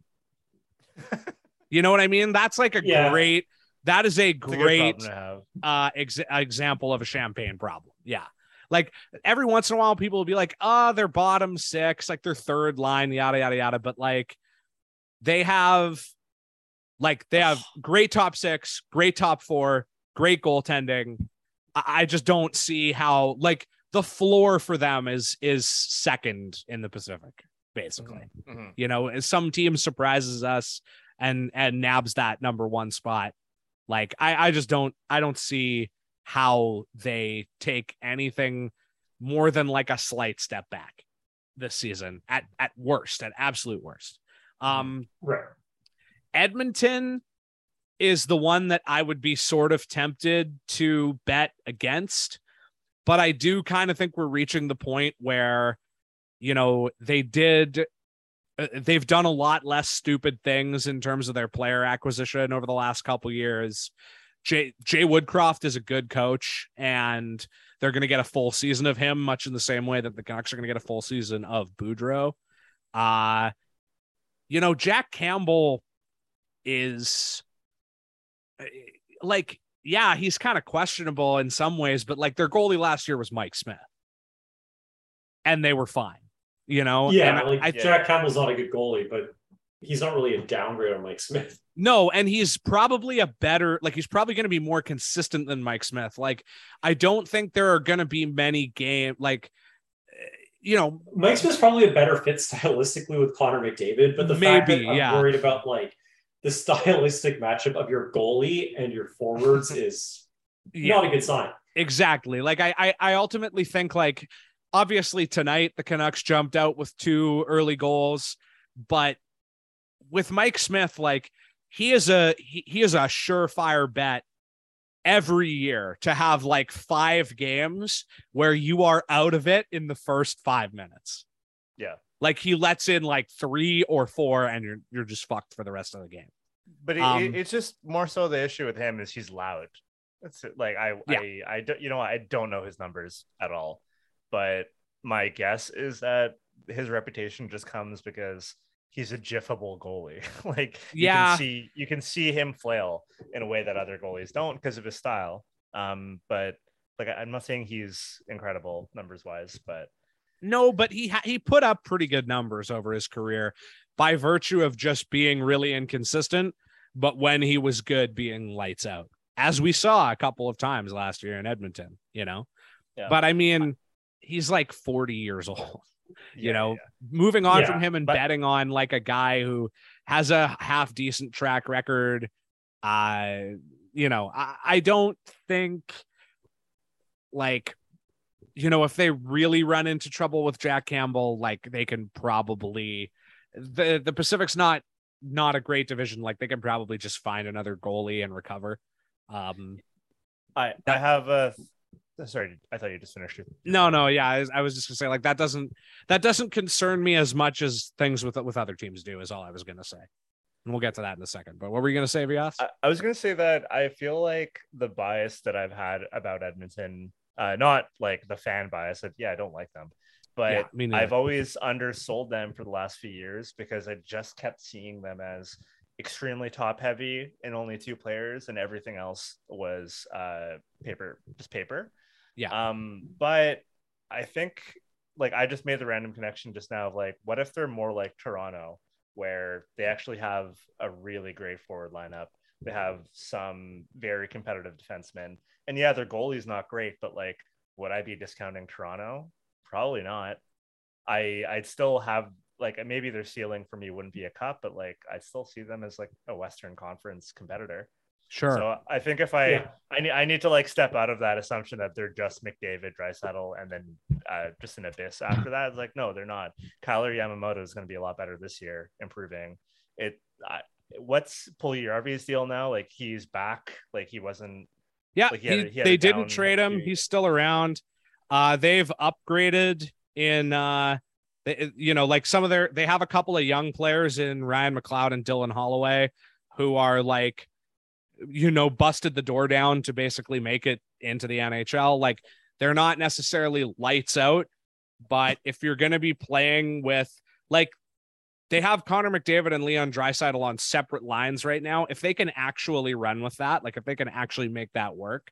*laughs* you know what I mean? That's like a Yeah. great that is a It's great have. uh ex- example of a champagne problem. Yeah. Like every once in a while, people will be like, oh, they're bottom six, like their third line, yada, yada, yada. But like they have, like, they have *sighs* great top six, great top four, great goaltending. I, I just don't see how, like, the floor for them is is second in the Pacific, basically. Mhm. You know, and some team surprises us and and nabs that number one spot. Like I, I just don't I don't see how they take anything more than like a slight step back this season at at worst, at absolute worst. Um Right. Edmonton is the one that I would be sort of tempted to bet against, but I do kind of think we're reaching the point where, you know, they did, uh, they've done a lot less stupid things in terms of their player acquisition over the last couple years. Jay, Jay Woodcroft is a good coach, and they're going to get a full season of him, much in the same way that the Canucks are going to get a full season of Boudreau. Uh, you know, Jack Campbell is uh, like, yeah, he's kind of questionable in some ways, but like their goalie last year was Mike Smith, and they were fine. You know, Yeah, And like I, Jack Campbell's not a good goalie, but he's not really a downgrade on Mike Smith. *laughs* No, and he's probably a better, like, he's probably going to be more consistent than Mike Smith. Like, I don't think there are going to be many game, like, eh, you know, Mike Smith's probably a better fit stylistically with Connor McDavid, but the fact Maybe, that I'm yeah. worried about like the *laughs* stylistic matchup of your goalie and your forwards *laughs* is yeah, not a good sign. exactly. Like, I, I, I ultimately think, like, obviously tonight the Canucks jumped out with two early goals, but with Mike Smith, like, he is a he, he is a surefire bet every year to have like five games where you are out of it in the first five minutes. Yeah. Like he lets in like three or four and you're you're just fucked for the rest of the game. But it, Um, it's just more so the issue with him is he's loud. That's it. like I Yeah. I I don't you know I don't know his numbers at all, but my guess is that his reputation just comes because he's a jiffable goalie. *laughs* like you Yeah. can see you can see him flail in a way that other goalies don't because of his style. Um, but like I- I'm not saying he's incredible numbers wise, but No, but he ha- he put up pretty good numbers over his career by virtue of just being really inconsistent, but when he was good being lights out. As we saw a couple of times last year in Edmonton, you know. Yeah. But I mean, he's like 40 years *laughs* old. you yeah, know, yeah. moving on Yeah, from him and but- betting on like a guy who has a half decent track record. Uh, you know, I, I don't think like, you know, if they really run into trouble with Jack Campbell, like they can probably the the Pacific's not not a great division. Like they can probably just find another goalie and recover. Um, I I have a sorry, I thought you just finished. your- no, no, yeah, I, I was just gonna say like that doesn't that doesn't concern me as much as things with with other teams do. Is all I was gonna say, and we'll get to that in a second. But what were you gonna say, Vyas? I, I was gonna say that I feel like the bias that I've had about Edmonton, uh, not like the fan bias of yeah, I don't like them, but Yeah. I've always undersold them for the last few years because I just kept seeing them as extremely top heavy and only two players, and everything else was uh paper, just paper. Yeah. Um, but I think like I just made the random connection just now of like, what if they're more like Toronto, where they actually have a really great forward lineup. They have some very competitive defensemen. And yeah, their goalie's not great, but like, would I be discounting Toronto? Probably not. I I'd still have like maybe their ceiling for me wouldn't be a cup, but like I still see them as like a Western Conference competitor. Sure. So I think if I Yeah. I need I need to like step out of that assumption that they're just McDavid, Draisaitl, and then uh, just an abyss after that. It's like no, they're not. Kailer Yamamoto is going to be a lot better this year, improving. It. I, what's Puljujärvi's deal now? Like he's back. Like he wasn't. Yeah, Like, he he- a- he had they didn't trade him. He's still around. Uh, they've upgraded in, uh, they, you know, like some of their. They have a couple of young players in Ryan McLeod and Dylan Holloway, who are like, you know, busted the door down to basically make it into the NHL. Like they're not necessarily lights out, but if you're going to be playing with like. They have Connor McDavid and Leon Draisaitl on separate lines right now. If they can actually run with that, like if they can actually make that work,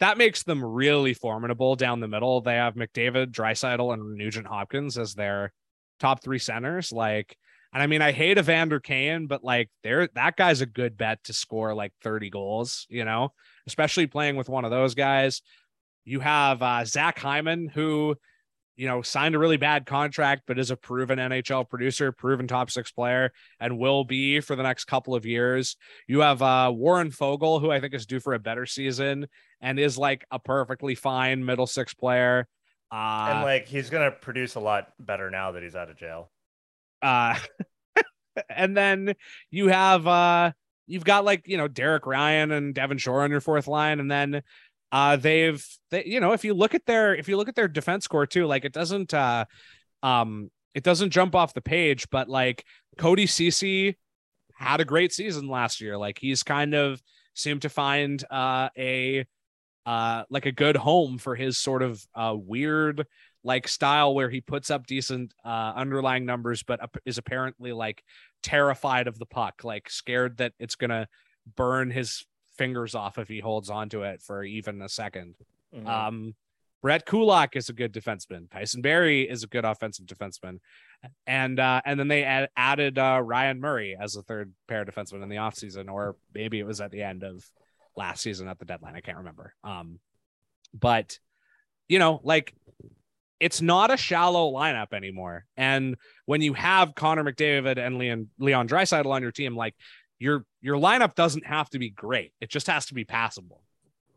that makes them really formidable down the middle. They have McDavid, Draisaitl, and Nugent Hopkins as their top three centers. Like, and I mean, I hate Evander Kane, but like, there that guy's a good bet to score like 30 goals, you know, especially playing with one of those guys. You have uh, Zach Hyman, who you know, signed a really bad contract, but is a proven NHL producer, proven top six player, and will be for the next couple of years. You have uh, Warren Foegele, who I think is due for a better season and is like a perfectly fine middle six player. Uh, and like he's gonna produce a lot better now that he's out of jail. uh, *laughs* and then you have uh, you've got like you know Derek Ryan and Devin Shore on your fourth line, and then uh they've they, you know if you look at their if you look at their defense score too like it doesn't uh um it doesn't jump off the page but like cody Ceci had a great season last year. Like he's kind of seemed to find uh a uh like a good home for his sort of uh weird like style where he puts up decent uh underlying numbers but is apparently like terrified of the puck like scared that it's gonna burn his fingers off if he holds onto it for even a 2nd Mhm. Um, Brett Kulak is a good defenseman. Tyson Barrie is a good offensive defenseman, and uh, and then they add, added uh, Ryan Murray as a third pair defenseman in the offseason, or maybe it was at the end of last season at the deadline. I can't remember. Um, but you know, like it's not a shallow lineup anymore. And when you have Connor McDavid and Leon Leon Draisaitl on your team, like your your lineup doesn't have to be great. It just has to be passable.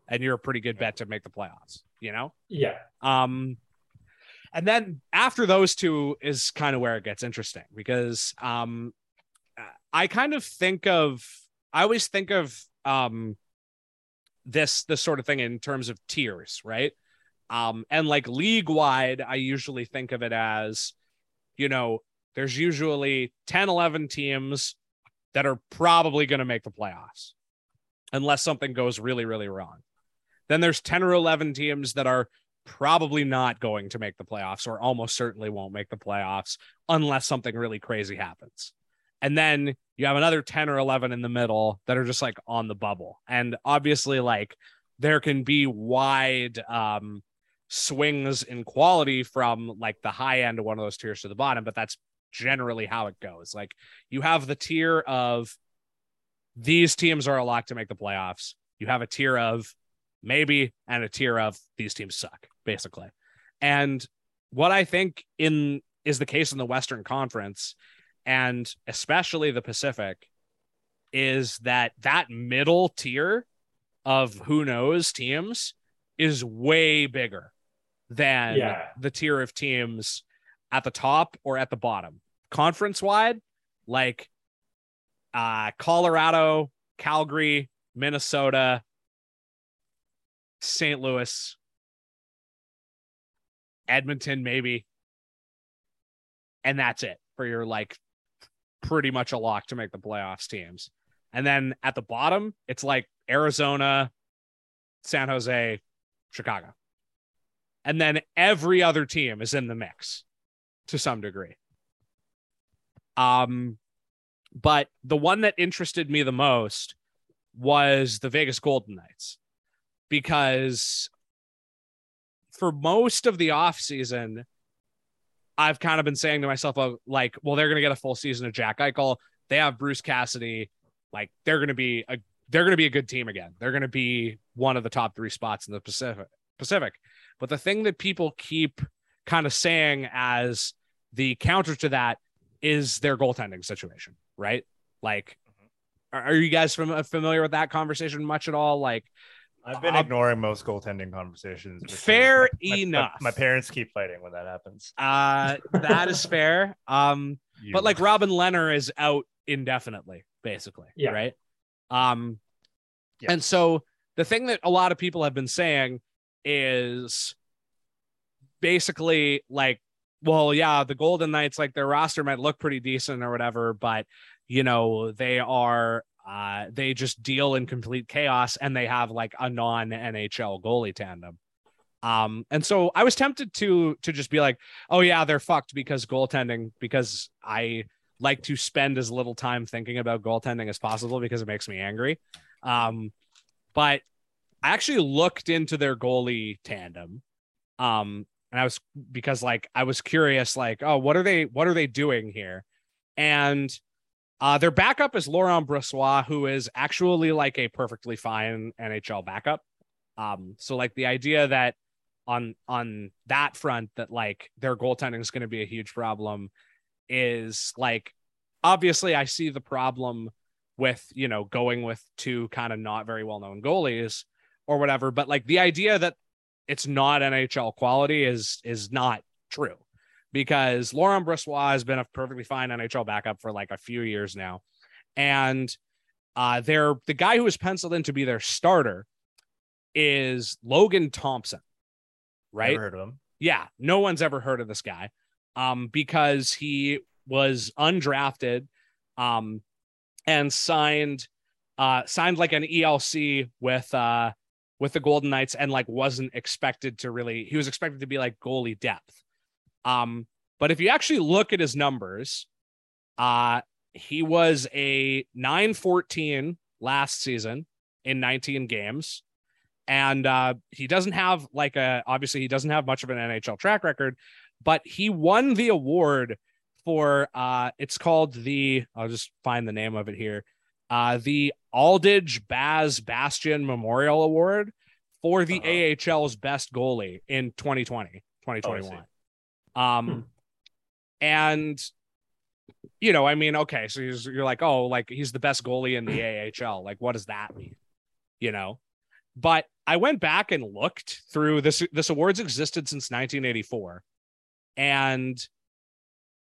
And you're a pretty good bet to make the playoffs, you know? Yeah. Um and then after those two is kind of where it gets interesting because um I kind of think of I always think of um this this sort of thing in terms of tiers, right? Um and like league wide I usually think of it as you know there's usually 10 11 teams that are probably going to make the playoffs unless something goes really really wrong. Then there's 10 or 11 teams that are probably not going to make the playoffs or almost certainly won't make the playoffs unless something really crazy happens. And then you have another 10 or 11 in the middle that are just like on the bubble. And obviously, like there can be wide um, swings in quality from like the high end of one of those tiers to the bottom, but that's generally how it goes. Like you have the tier of these teams are a lock to make the playoffs. You have a tier of maybe and a tier of these teams suck, basically. And what I think in is the case in the Western Conference and especially the Pacific is that that middle tier of who knows teams is way bigger than Yeah. the tier of teams at the top or at the bottom. Conference wide, like uh Colorado, Calgary, Minnesota, St. Louis, Edmonton, maybe. And that's it for your like pretty much a lock to make the playoffs teams. And then at the bottom, it's like Arizona, San Jose, Chicago. And then every other team is in the mix to some degree. Um, but the one that interested me the most was the Vegas Golden Knights because for most of the offseason, I've kind of been saying to myself, oh, like, well, they're going to get a full season of Jack Eichel. They have Bruce Cassidy. Like, they're going to be a they're going to be a good team again. They're going to be one of the top three spots in the Pacific. Pacific. But the thing that people keep kind of saying as the counter to that is their goaltending situation, right? Like, are, are you guys fam- familiar with that conversation much at all? Like, I've been Uh, ignoring most goaltending conversations. fair my- my- enough. My, parents keep fighting when that happens. uh, that is fair. Um, *laughs* You- but like Robin Lehner is out indefinitely, basically. Yeah. Right. Um, Yeah. and so the thing that a lot of people have been saying is basically like, well, yeah, the Golden Knights, like their roster might look pretty decent or whatever, but you know, they are uh they just deal in complete chaos and they have like a non NHL goalie tandem. Um, and so I was tempted to to just be like, oh yeah, they're fucked because goaltending, because I like to spend as little time thinking about goaltending as possible because it makes me angry. Um, but I actually looked into their goalie tandem. Um, and I was because like I was curious, like, oh, what are they what are they doing here? And uh their backup is Laurent Brossoit, who is actually like a perfectly fine NHL backup. Um, so like the idea that on on that front that like their goaltending is going to be a huge problem is like obviously I see the problem with you know going with two kind of not very well known goalies or whatever but like the idea that it's not NHL quality is is not true. Because Laurent Brossoit has been a perfectly fine NHL backup for like a few years now. And uh they're the guy who was penciled in to be their starter is Logan Thompson right? Never heard of him. yeah, no one's ever heard of this guy um, because he was undrafted um, and signed uh, signed like an ELC with uh, with the Golden Knights and like wasn't expected to really he was expected to be like goalie depth. Um, but if you actually look at his numbers, uh, he was a 914 last season in 19 games and uh, he doesn't have like a obviously he doesn't have much of an NHL track record, but he won the award for uh, it's called the I'll just find the name of it here, uh, the Aldege Baz Bastien Memorial Award for the Uh-huh. AHL's best goalie in 2020 2021. um, Hmm. and you know, I mean, okay, so you're like, oh, like he's the best goalie in the *clears throat* AHL. Like, what does that mean? You know, but I went back and looked through this. This award's existed since 1984, and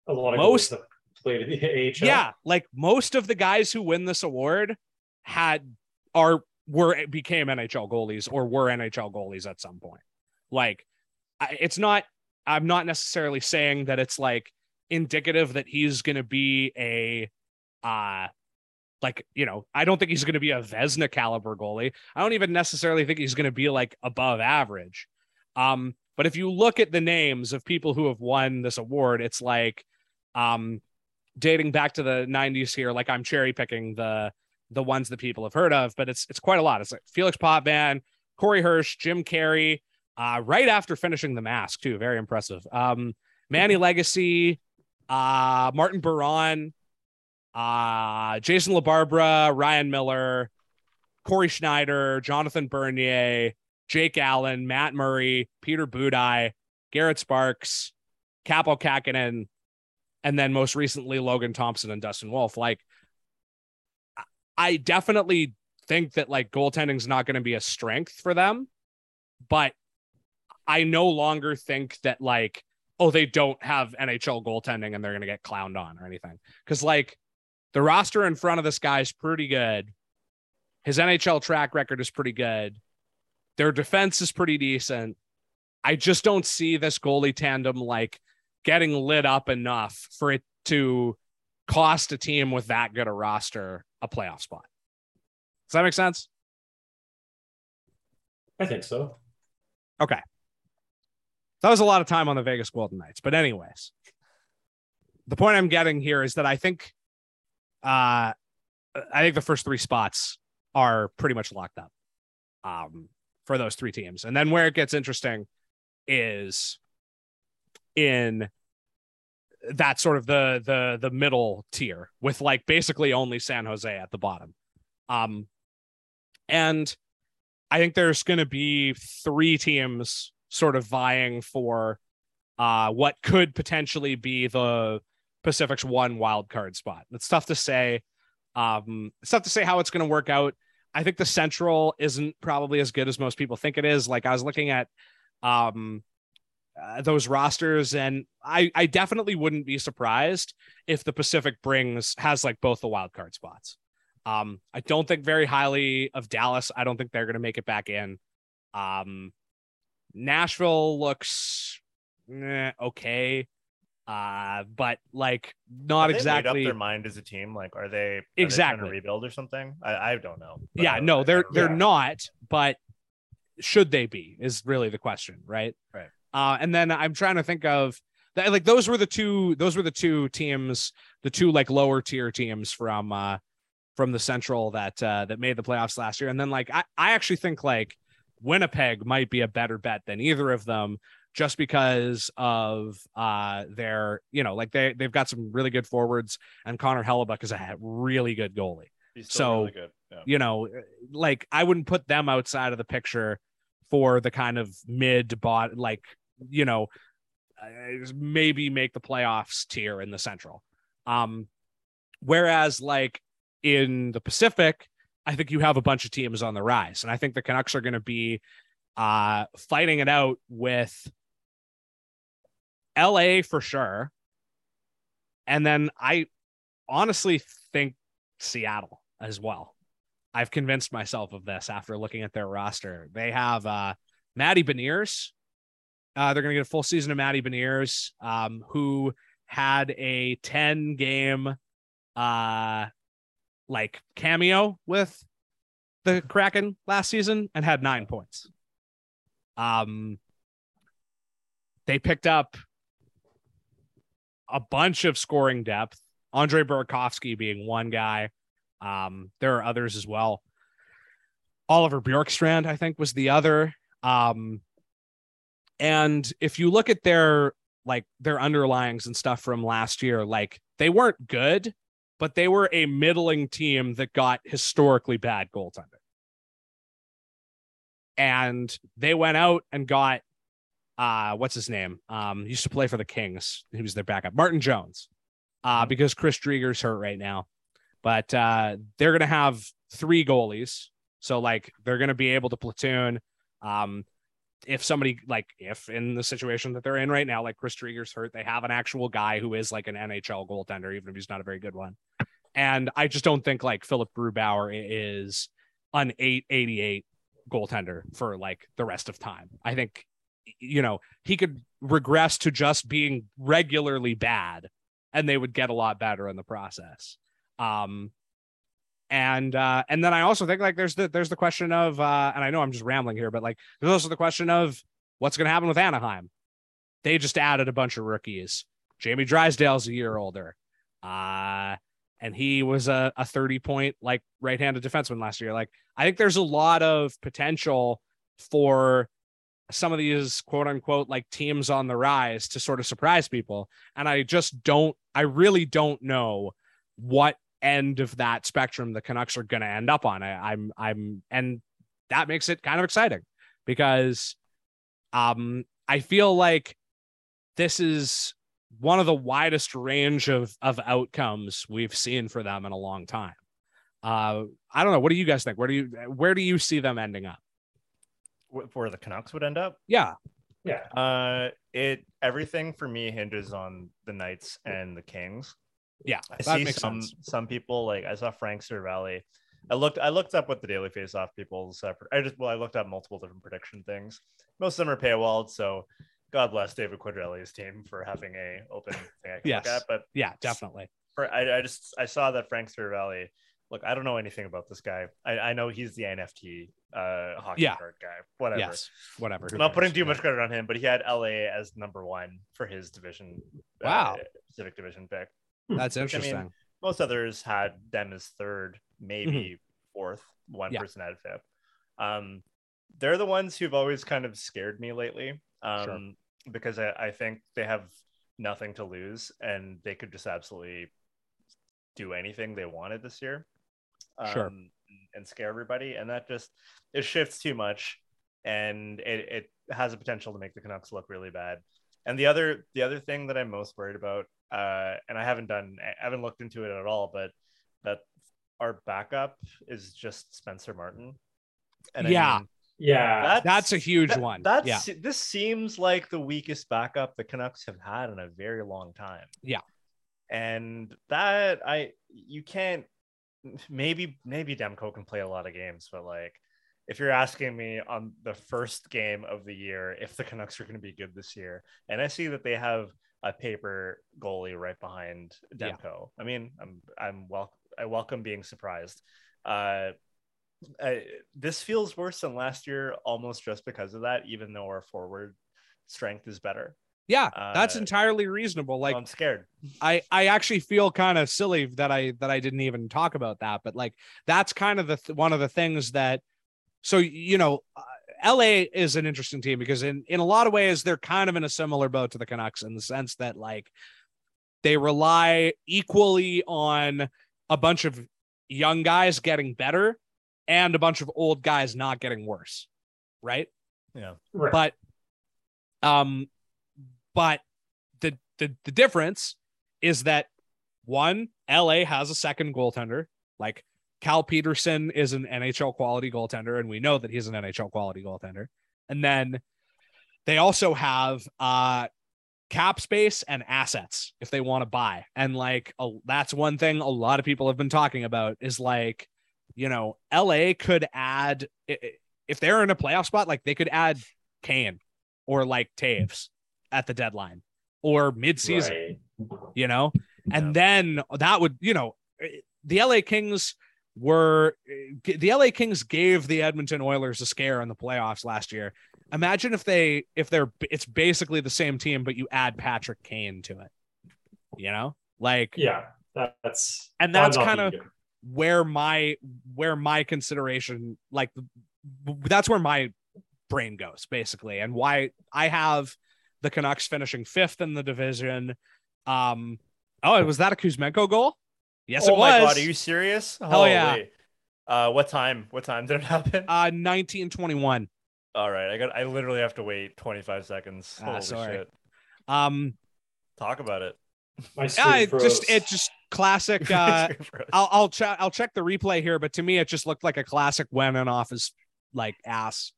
A lot of Most- that played in the *laughs* AHL. yeah, like most of the guys who win this award had are were became NHL goalies or were NHL goalies at some point. Like, it's not. I'm not necessarily saying that it's like indicative that he's going to be a, uh, like you know, I don't think he's going to be a Vezina caliber goalie. I don't even necessarily think he's going to be like above average. Um, but if you look at the names of people who have won this award, it's like, um, dating back to the 90s here like i'm cherry picking the the ones that people have heard of but it's it's quite a lot. It's like felix potvin corey hirsch jim carey uh right after finishing the mask too. Very impressive. Um manny legace uh martin biron uh jason labarbera ryan miller corey schneider jonathan bernier jake allen matt murray peter budaj garrett sparks kaapo kahkonen and then most recently Logan Thompson and Dustin Wolf. Like, I definitely think that like goaltending is not going to be a strength for them, but I no longer think that like oh they don't have NHL goaltending and they're going to get clowned on or anything because like the roster in front of this guy's pretty good. His NHL track record is pretty good. Their defense is pretty decent. I just don't see this goalie tandem like getting lit up enough for it to cost a team with that good a roster a playoff spot. Does that make sense? I think so. Okay. That was a lot of time on the Vegas Golden Knights. But, anyways, the point I'm getting here is that I think uh I think the first three spots are pretty much locked up um for those three teams. And then where it gets interesting is in that sort of the the the middle tier with like basically only San Jose at the bottom. Um and I think there's going to be three teams sort of vying for uh what could potentially be the Pacific's one wild card spot. It's tough to say. Um it's tough to say how it's going to work out. I think the Central isn't probably as good as most people think it is. Like I was looking at um uh, those rosters and I I definitely wouldn't be surprised if the Pacific brings has like both the wild card spots. Um I don't think very highly of Dallas. I don't think they're going to make it back in. Um Nashville looks eh, okay. Uh but like not they made exactly up their mind as a team. Like, are they are they Exactly. to rebuild or something? I, I don't know. Yeah, no, they're they're Yeah. not, but should they be is really the question, right? Right. Uh, and then I'm trying to think of that like those were the two those were the two teams, the two like lower tier teams from uh from the Central that uh, that made the playoffs last year. And then like I, I actually think like Winnipeg might be a better bet than either of them just because of uh their you know like they they've got some really good forwards and Connor Hellebuyck is a really good goalie. So- really good. Yeah. You know, like I wouldn't put them outside of the picture for the kind of mid bot like you know uh, maybe make the playoffs tier in the Central. Um whereas like in the Pacific, I think you have a bunch of teams on the rise, and I think the Canucks are going to be uh, fighting it out with LA for sure, and then I honestly think Seattle as well. I've convinced myself of this after looking at their roster. They have uh, Matty Beniers. Uh, they're going to get a full season of Matty Beniers, um, who had a 10 game uh, like cameo with the Kraken last season and had nine points. Um, they picked up a bunch of scoring depth. Andre Burakovsky being one guy. Um, there are others as well. Oliver Bjorkstrand, I think, was the other. Um, and if you look at their like their underlyings and stuff from last year, like they weren't good, but they were a middling team that got historically bad goaltending. And they went out and got uh what's his name? Um used to play for the Kings. He was their backup. Martin Jones. Uh because Chris Driedger's hurt right now. But uh they're going to have three goalies. So like they're going to be able to platoon um if somebody like if in the situation that they're in right now, like Chris Driedger's hurt, they have an actual guy who is like an NHL goaltender, even if he's not a very good one. And I just don't think like Philip Grubauer is an 888 goaltender for like the rest of time. I think you know, he could regress to just being regularly bad and they would get a lot better in the process. Um and uh and then I also think like there's the there's the question of uh and I know I'm just rambling here, but like there's also the question of what's gonna happen with Anaheim. They just added a bunch of rookies. Jamie Drysdale's a year older. Uh and he was a, a 30 point like right-handed defenseman last year. Like I think there's a lot of potential for some of these quote unquote like teams on the rise to sort of surprise people. And I just don't, I really don't know what end of that spectrum the Canucks are going to end up on. I, I'm, I'm, and that makes it kind of exciting because um, I feel like this is one of the widest range of of outcomes we've seen for them in a long time. Uh, I don't know. What do you guys think? Where do you where do you see them ending up? Where the Canucks would end up? Yeah, Yeah. Uh, it everything for me hinges on the Knights and the Kings. Yeah, I that see makes some sense. some people like I saw Frank Seravalli. I looked I looked up what the daily face off people's uh, I just well I looked up multiple different prediction things. Most of them are paywalled, so God bless David Quadrelli's team for having a open thing I can Yes. look at. But Yeah, definitely. for I, I just I saw that Frank Seravalli. Look, I don't know anything about this guy. I, I know he's the NFT uh hockey Yeah. card guy. Whatever. Yes, whatever. who I'm not putting too Yeah. much credit on him, but he had LA as number one for his division. Wow. uh, Pacific Division pick. That's Which, I mean, interesting. Most others had them as third, maybe fourth. One Mm-hmm. Yeah. person had FIP. Um, they're the ones who've always kind of scared me lately. Um, Sure. because I, I think they have nothing to lose and they could just absolutely do anything they wanted this year. Sure. Um, and scare everybody. And that just it shifts too much and it, it has a potential to make the Canucks look really bad. And the other the other thing that I'm most worried about, uh, and I haven't done I haven't looked into it at all, but that our backup is just Spencer Martin. And I Yeah. mean, Yeah. That's a huge that- one. That's yeah, this seems like the weakest backup the Canucks have had in a very long time. Yeah. And that I you can't maybe maybe Demko can play a lot of games, but like if you're asking me on the first game of the year if the Canucks are going to be good this year, and I see that they have a paper goalie right behind Yeah. I mean, I'm I'm wel- I welcome being surprised. Uh, I, this feels worse than last year, almost just because of that. Even though our forward strength is better, Yeah, that's Uh, entirely reasonable. Like I'm scared. I I actually feel kind of silly that I that I didn't even talk about that, but like that's kind of the th- one of the things that so you know LA is an interesting team because in in a lot of ways they're kind of in a similar boat to the Canucks in the sense that like they rely equally on a bunch of young guys getting better and a bunch of old guys not getting worse, right? Yeah. Right. but um but the the the difference is that one LA has a second goaltender like Cal Petersen is an NHL quality goaltender and we know that he's an NHL quality goaltender. And then they also have uh cap space and assets if they want to buy. And like a, that's one thing a lot of people have been talking about is like you know LA could add if they're in a playoff spot like they could add Kane or like Toews at the deadline or midseason Right. you know? And then that would you know the LA Kings were the LA Kings gave the Edmonton Oilers a scare in the playoffs last year. Imagine if they if they're it's basically the same team but you add Patrick Kane to it you know? Like Yeah. That, that's And that's kinda- where my where my consideration like that's where my brain goes basically and why I have the Canucks finishing fifth in the division. Um oh was that a Kuzmenko goal yes oh it my was god, are you serious? Hell yeah. Uh, what time? What time did it happen? uh 1921 All right, I got. I literally have to wait 25 seconds. Ah, Holy sorry. shit! um Talk about it. My yeah, it just it just classic *laughs* uh I'll I'll check I'll check the replay here, but to me it just looked like a classic went in off his like ass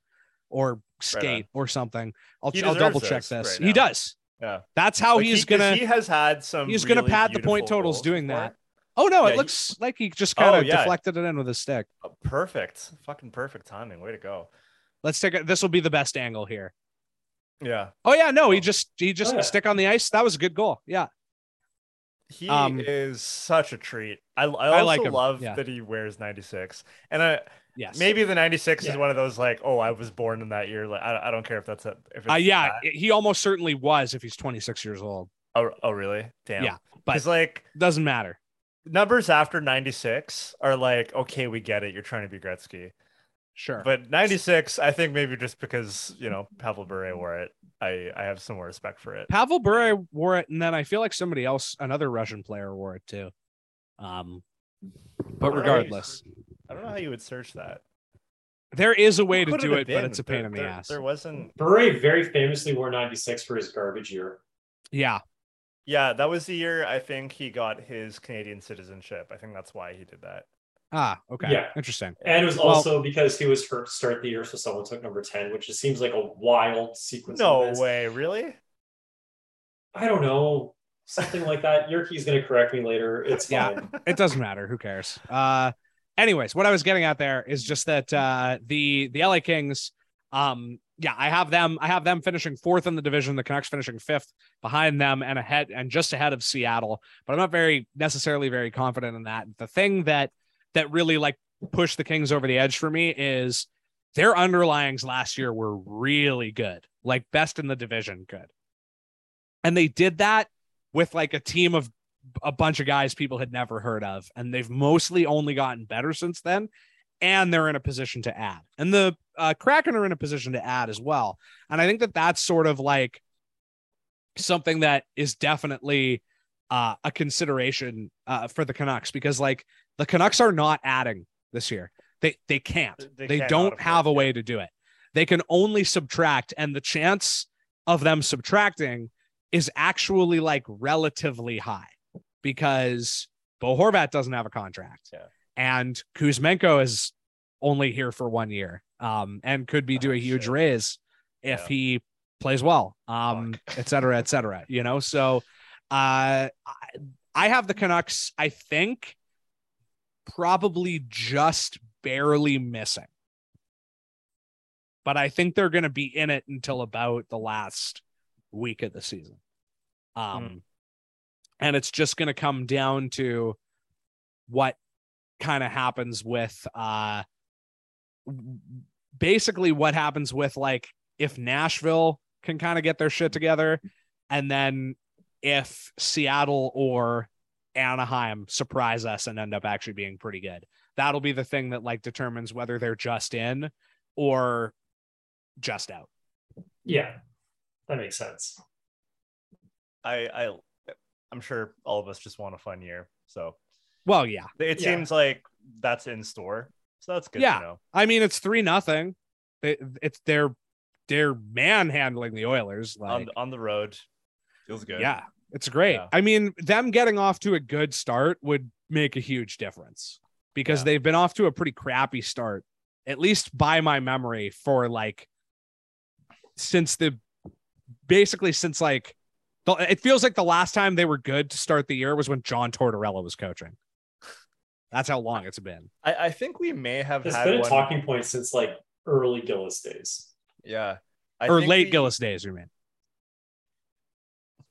or skate or something. I'll, I'll double check this this. right he does. yeah. That's how Like, he's he- gonna. He has had some. he's gonna pad the point totals doing before. that. Oh no, Yeah, it looks like he just kind Oh, of yeah. deflected it in with his stick. Oh, perfect. Fucking perfect timing. Way to go. Let's take it. This will be the best angle here. Yeah. Oh yeah, no, he Oh. just he just Oh, yeah. stick on the ice. That was a good goal. Yeah, He Um, is such a treat. I, I also I like love that he wears 96. And I, yes, maybe the 96 is one of those like, oh, I was born in that year. Like, I, I don't care if that's a, if it's Uh, yeah, that. he almost certainly was if he's 26 years old. Oh, oh, really? Damn. Yeah, but- like Doesn't matter. Numbers after 96 are like, okay, we get it. You're trying to be Gretzky. Sure. But 96, I think maybe just because, you know, Pavel Bure wore it, I, I have some more respect for it. Pavel Bure wore it, and then I feel like somebody else, another Russian player, wore it too. Um, but Right. regardless, I don't know how you would search that. there is a way to do have it, but it's a There- pain in the there- ass. There wasn't. Bure very famously wore 96 for his garbage year. Yeah, Yeah, that was the year I think he got his Canadian citizenship. I think that's why he did that. Ah, okay. Yeah. Interesting. And it was Well- also because he was hurt to start the year, so someone took number 10, which just seems like a wild sequence. No events. way, really? I don't know. Something like that. Yerke's going to correct me later. It's Yeah. It doesn't matter. Who cares? Uh, anyways, what I was getting at there is just that uh, the the LA Kings, um, yeah, I have them. I have them finishing fourth in the division. The Canucks finishing fifth behind them and ahead and just ahead of Seattle. But I'm not very necessarily very confident in that. The thing that that really like pushed the Kings over the edge for me is their underlyings last year were really good, like best in the division, good. And they did that with like a team of a bunch of guys people had never heard of, and they've mostly only gotten better since then. And they're in a position to add, and the uh, Kraken are in a position to add as well. And I think that that's sort of like something that is definitely uh, a consideration uh, for the Canucks because like the Canucks are not adding this year. They they can't. They They, cannot don't have a way to do it. They can only subtract, and the chance of them subtracting is actually like relatively high because Bo Horvat doesn't have a contract. Yeah. And Kuzmenko is only here for one year. Um, and could be Oh, due a huge shit. raise if Yeah. he plays well. Um, *laughs* et cetera, et cetera. You know, so uh I, I have the Canucks, I think, probably just barely missing. But I think they're gonna be in it until about the last week of the season. Um, and it's just going to come down to what kind of happens with uh basically what happens with like if Nashville can kind of get their shit together and then if Seattle or Anaheim surprise us and end up actually being pretty good, that'll be the thing that like determines whether they're just in or just out. Yeah, that makes sense. I I I'm sure all of us just want a fun year. So Well, yeah. it Yeah. seems like that's in store. So that's good Yeah. to know. I mean, it's three nothing. They, it's they're they're manhandling the Oilers. Like, on on the road. Feels good. yeah, it's great. Yeah. I mean, them getting off to a good start would make a huge difference because Yeah. they've been off to a pretty crappy start, at least by my memory, for like since the basically since like the, it feels like the last time they were good to start the year was when John Tortorella was coaching. That's how long it's been. I, I think we may have It's had been a one. talking point since like early Gillis days. yeah. I or think late we- Gillis days, you mean?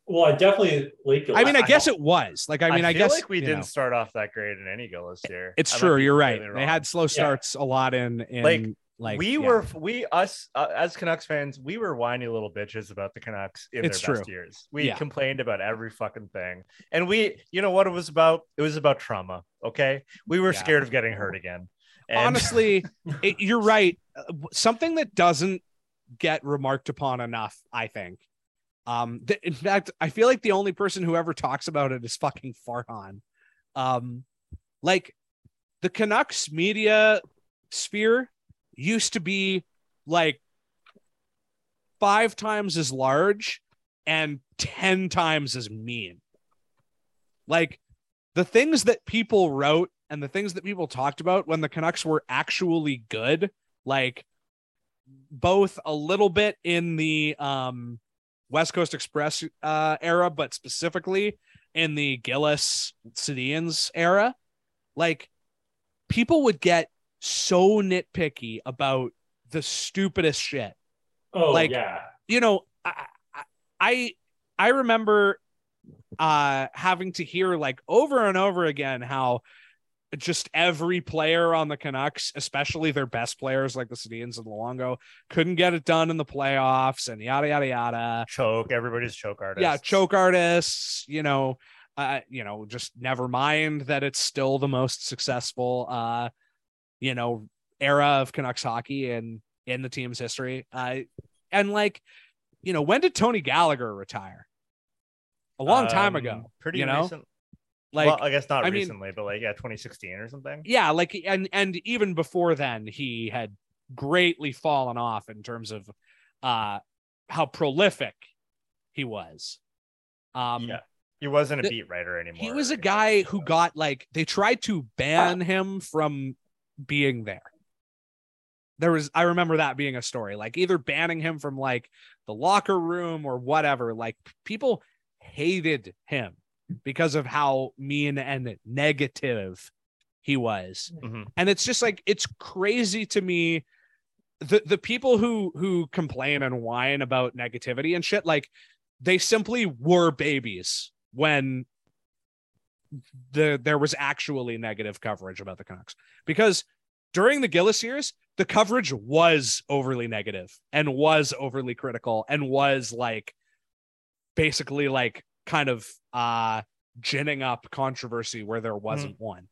Well, I definitely late Gillis. I mean, I I guess don't- it was. Like, I mean, I, feel guess like we didn't know. start off that great in any Gillis year. It's I true. You're right. completely They had slow starts a lot in in Like, like, we yeah. were we us uh, as Canucks fans, we were whiny little bitches about the Canucks in It's their best years. We Yeah. complained about every fucking thing, and we, you know what it was about? It was about trauma. Okay, we were Yeah. scared of getting hurt again. And honestly. *laughs* it, you're right. Uh, Something that doesn't get remarked upon enough, I think. Um, th- in fact, I feel like the only person who ever talks about it is fucking Farhan. Um, like the Canucks media sphere used to be like five times as large and 10 times as mean. Like the things that people wrote and the things that people talked about when the Canucks were actually good, like both a little bit in the um, West Coast Express uh, era, but specifically in the Gillis Sedins era, like people would get so nitpicky about the stupidest shit oh like- yeah, you know, I, I- I remember uh having to hear like over and over again how just every player on the Canucks, especially their best players like the Sedins and Luongo, couldn't get it done in the playoffs and yada yada yada. choke. Everybody's choke artist. Yeah, choke artists, you know, uh, you know, just never mind that it's still the most successful uh, you know, era of Canucks hockey and in the team's history. Uh and like, you know, when did Tony Gallagher retire? A long time Um, ago. Pretty you know? recent. Like well, I guess not I mean- recently, but like yeah, 2016 or something. yeah, like and and even before then he had greatly fallen off in terms of uh how prolific he was. Um yeah, he wasn't a the- beat writer anymore. he was a guy who got like they tried to ban him from being there. There was i remember that being a story like either banning him from like the locker room or whatever like people hated him because of how mean and negative he was. Mhm. and it's just like it's crazy to me the the people who who complain and whine about negativity and shit like they simply were babies when the there was actually negative coverage about the Canucks. Because during the Gillis years the coverage was overly negative and was overly critical and was like basically like kind of uh ginning up controversy where there wasn't one.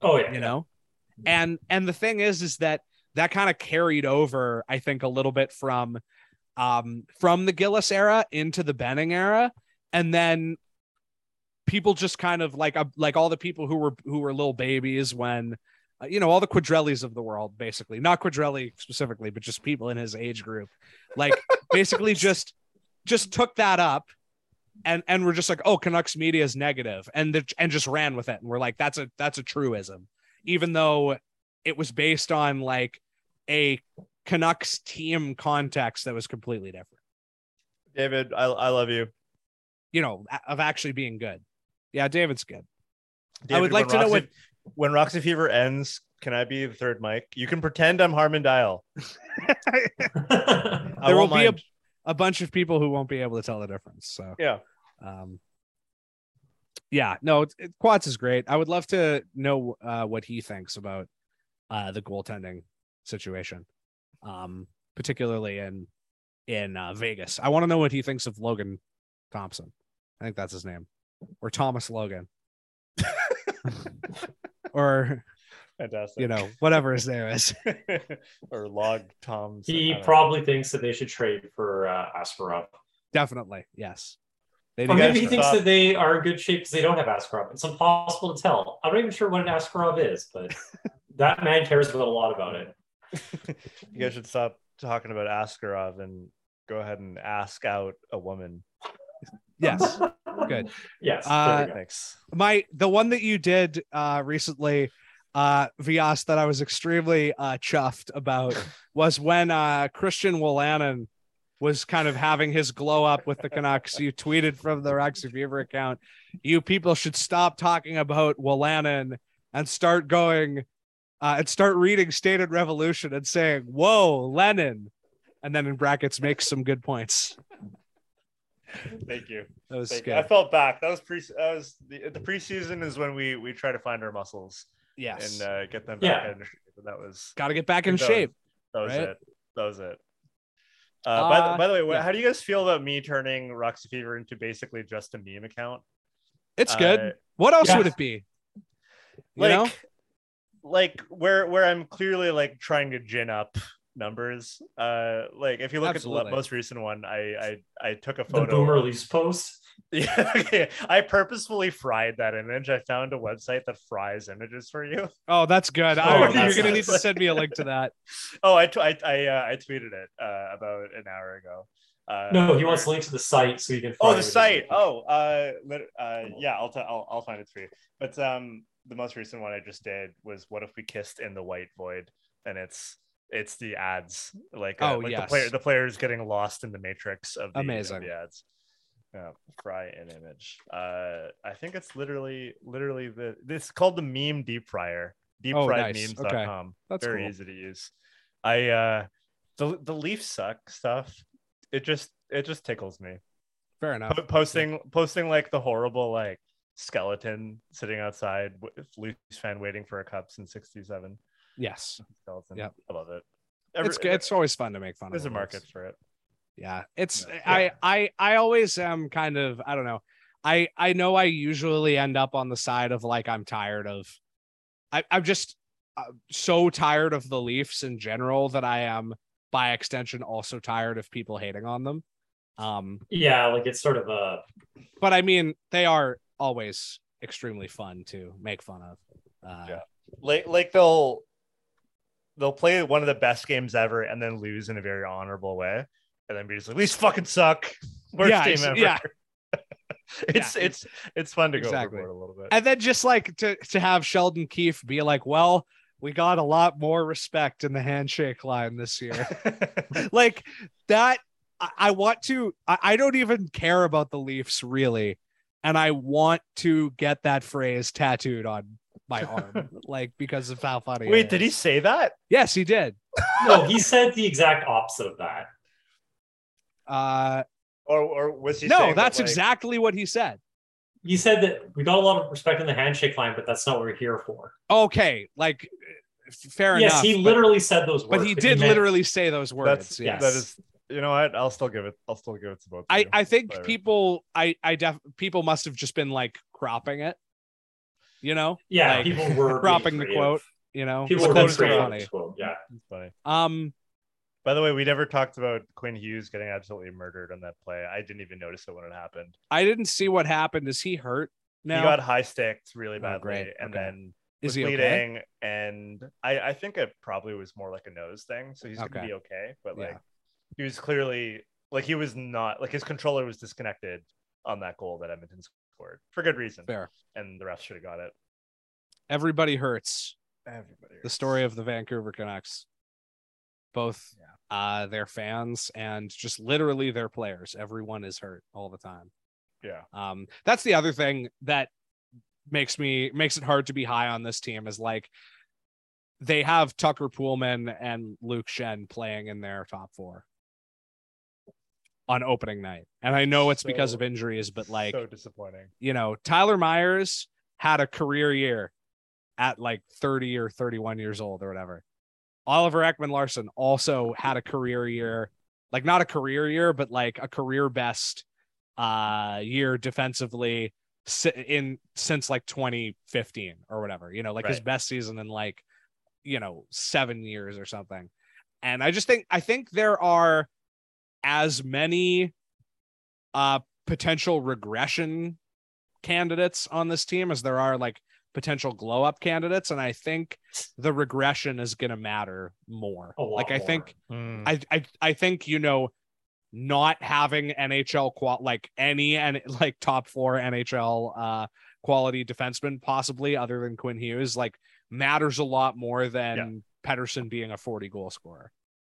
Oh yeah, you know? And and the thing is is that that kind of carried over i think a little bit from um from the gillis era into the benning era. And then people just kind of like uh, like all the people who were who were little babies when uh, you know all the quadrellis of the world basically not quadrelli specifically but just people in his age group like *laughs* basically just just took that up and and we're just like oh canucks media is negative and the, and just ran with it and we're like that's a that's a truism. Even though it was based on like a canucks team context that was completely different. David, I, I love you. you know of actually being good yeah david's good David, would like when to know Roxy- when Roxy Fever ends. Can I be the third mic? You can pretend I'm Harman Dayal. *laughs* There will won't be a- a bunch of people who won't be able to tell the difference so yeah. um yeah no it, it, quads is great i would love to know uh what he thinks about uh the goaltending situation um particularly in in uh, vegas i want to know what he thinks of logan Thompson. I think that's his name, or Thomas Logan, *laughs* or Fantastic. you know whatever his name is. *laughs* or log Tom's. I He don't know. probably thinks that they should trade for uh, Askarov. Definitely, yes. They Or maybe he thinks that they are in good shape because they don't have Askarov. It's impossible to tell. I'm not even sure what an Askarov is, but *laughs* that man cares a lot about it. you guys should stop talking about Askarov and go ahead and ask out a woman. Yes. *laughs* Good. Yes. Uh, go. Thanks. my the one that you did uh recently uh Vias that I was extremely uh chuffed about *laughs* was when uh Christian Wolanin was kind of having his glow up with the Canucks. You tweeted from the Roxy Fever account, you people should stop talking about Wolanin and start going uh and start reading Stated Revolution and saying, Whoa, Lenin. And then in brackets makes some good points. Thank you. *laughs* That was Thank good. you. I felt back. That was pre. That was the, the preseason is when we we try to find our muscles yes. and uh, get them back Yeah. in shape. And that was Gotta get back in that was- shape. That was right? it. That was it. Uh, by, the, Uh, by the way, wh- yeah. how do you guys feel about me turning Roxy Fever into basically just a meme account? It's good. Uh, What else Yeah. would it be? You like, know? like where where I'm clearly like trying to gin up numbers. Uh, like if you look at the most recent one, I I I took a The photo. boomer release post. *laughs* Yeah, okay. I purposefully fried that image. I found a website that fries images for you. Oh, that's good. *laughs* Oh, I, you're that's gonna need to send me a link to that. *laughs* Oh, I t- I I, uh, I tweeted it uh, about an hour ago. Uh, No, he wants to link to the site so you can. Oh, the it. site. Oh, uh, uh, yeah. I'll, t- I'll I'll find it for you. But um, the most recent one I just did was "What if we kissed in the white void?" And it's it's the ads, like uh, Oh, like yes. the player the players getting lost in the matrix of the, of Amazing. the ads. Yeah, fry an image. Uh, I think it's literally literally the this called the meme deep fryer. Oh, nice. Deepfriedmemes.com. That's Very cool. easy to use. I uh, the the leaf suck stuff. It just it just tickles me Fair enough. po- posting posting like the horrible like skeleton sitting outside with Leafs fan waiting for a cups in 67 Yes, skeleton Yep. i love it it's good. It's always fun to make fun of. there's a market for it Yeah, it's Yeah. I I I always am kind of I don't know. I I know I usually end up on the side of like I'm tired of. I I'm just uh, so tired of the Leafs in general that I am by extension also tired of people hating on them. Um, Yeah, like it's sort of a. but I mean they are always extremely fun to make fun of. Uh, Yeah. like like they'll they'll play one of the best games ever and then lose in a very honorable way and then be just like these fucking suck *laughs* worst Yeah, game ever yeah. *laughs* it's Yeah, it's it's fun to go exactly. overboard a little bit and then just like to to have Sheldon Keefe be like, well, we got a lot more respect in the handshake line this year. *laughs* like that I, I want to I, I don't even care about the Leafs really. And I want to get that phrase tattooed on my arm, like because of how funny. wait did he say that Yes, he did. No, he said the exact opposite of that. Uh or or was he no, saying that, that's like- exactly what he said. He said that we got a lot of respect in the handshake line, but that's not what we're here for. Okay, like fair yes, enough. Yes, he but- literally said those words. but he did meant- literally say those words. that's yes. that is you know what i'll still give it i'll still give it to both I, you. I think Whatever. people I I def people must have just been like cropping it. You know? Yeah, like, people were *laughs* dropping the quote, you know. People The were being quotes funny. quote, Yeah, It's funny Um by the way we never talked about quinn hughes getting absolutely murdered on that play i didn't even notice it when it happened I didn't see what happened. Is he hurt now? he got high sticked really Oh, badly great. and Okay. then Is was he okay? bleeding and I, I think it probably was more like a nose thing so he's Okay. gonna be okay but Yeah. like he was clearly like he was not like his controller was disconnected on that goal that edmonton scored for good reason Fair. and the refs should have got it Everybody hurts. everybody The story of the Vancouver Canucks. Both uh their fans and just literally their players. Everyone is hurt all the time. yeah Um, that's the other thing that makes me makes it hard to be high on this team is like they have Tucker Poolman and Luke Schenn playing in their top four on opening night. And I know it's because of injuries, but like, so disappointing you know, Tyler Myers had a career year at like 30 or 31 years old or whatever. Oliver Ekman-Larsson also had a career year, like not a career year, but like a career best uh year defensively in since like 2015 or whatever. You know, like his best season in like you know seven years or something. And I just think I think there are as many uh potential regression candidates on this team as there are like potential glow up candidates and i think the regression is going to matter more like i more. think Hmm. I, I i think you know not having nhl qual like any and like top four nhl uh quality defenseman possibly other than quinn hughes like matters a lot more than pettersson being a 40 goal scorer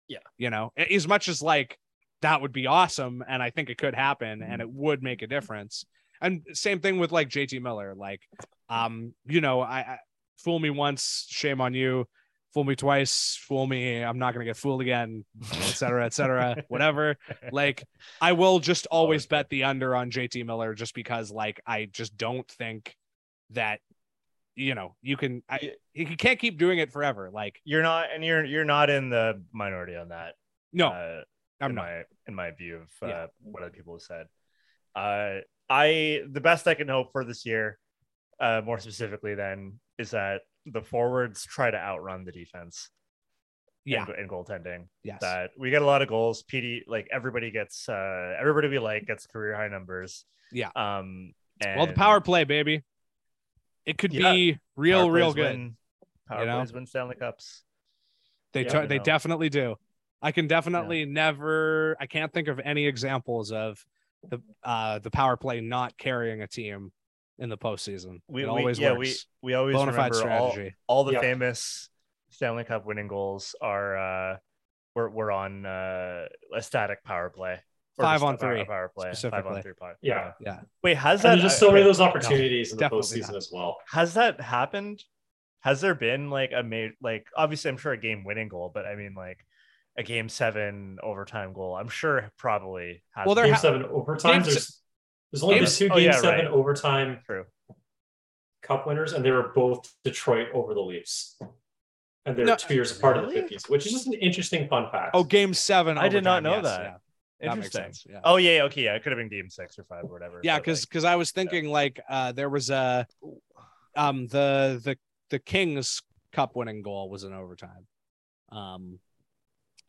Yeah. you know as much as like that would be awesome and i think it could happen Mm-hmm. and it would make a difference. And same thing with like jt miller like um you know i, I fool me once shame on you. Fool me twice fool me i'm not gonna get fooled again et cetera et cetera *laughs* whatever. Like i will just always Always bet the under on jt miller just because like i just don't think that you know you can I, you can't keep doing it forever like you're not, and you're you're not in the minority on that. no. Uh, i'm in not my in my view of uh, Yeah. what other people have said. Uh, I the best I can hope for this year, uh, more specifically, then is that the forwards try to outrun the defense. yeah in, in goaltending. yes That we get a lot of goals. PD like everybody gets uh everybody we like gets career high numbers. Yeah. Um. And well the power play baby it could Yeah. be real real good Win, power you know? plays win Stanley Cups. They Yeah, t- they know. definitely do. I can definitely never. I can't think of any examples of the uh the power play not carrying a team in the postseason. We, it we always yeah works. we we always Bona fide remember all, strategy. all the Yeah. famous Stanley Cup winning goals are uh were, were on uh, a static power play. Five on three, power play. Five specifically. on three power. Yeah. Yeah. Wait, has And that there's just so many of those opportunities in the definitely postseason not. as well. has that happened? Has there been like a made like obviously I'm sure a game winning goal, but I mean like a game seven overtime goal. I'm sure probably has Well, there Game ha- seven overtime. Game There's there's only been Games- two oh, game yeah, seven right. overtime true. cup winners, and they were both Detroit over the Leafs. And they're No, two years apart in really? the 50s, which is just an interesting fun fact. Oh, game seven. I did not know yes, that. Yeah, that makes Interesting. sense. Yeah. Oh yeah, okay, yeah. It could have been game six or five or whatever. yeah but, because like, because i was thinking like uh there was a um the the the kings cup winning goal was in overtime um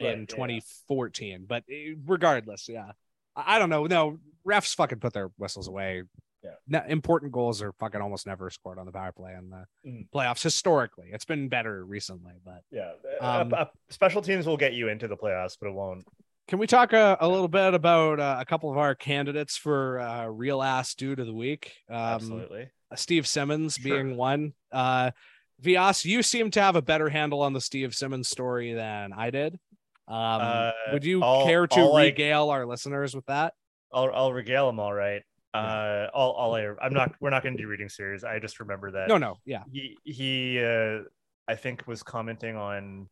Right, in yeah. 2014 but eh, regardless yeah I, don't know no refs fucking put their whistles away Yeah. No, important goals are fucking almost never scored on the power play in the Mhm. playoffs historically it's been better recently but yeah, Um, uh, special teams will get you into the playoffs, but it won't. can we talk a, a little bit about uh, a couple of our candidates for uh, real ass dude of the week um, Absolutely. Steve Simmons Sure. being one. Uh, Vias, you seem to have a better handle on the Steve Simmons story than I did. Um, Uh, would you I'll- care to I'll, like- regale our listeners with that? I'll I'll regale them all right. Uh, all all I, I'm not. We're not going to do reading series. I just remember that. No, no, yeah, he he uh I think was commenting on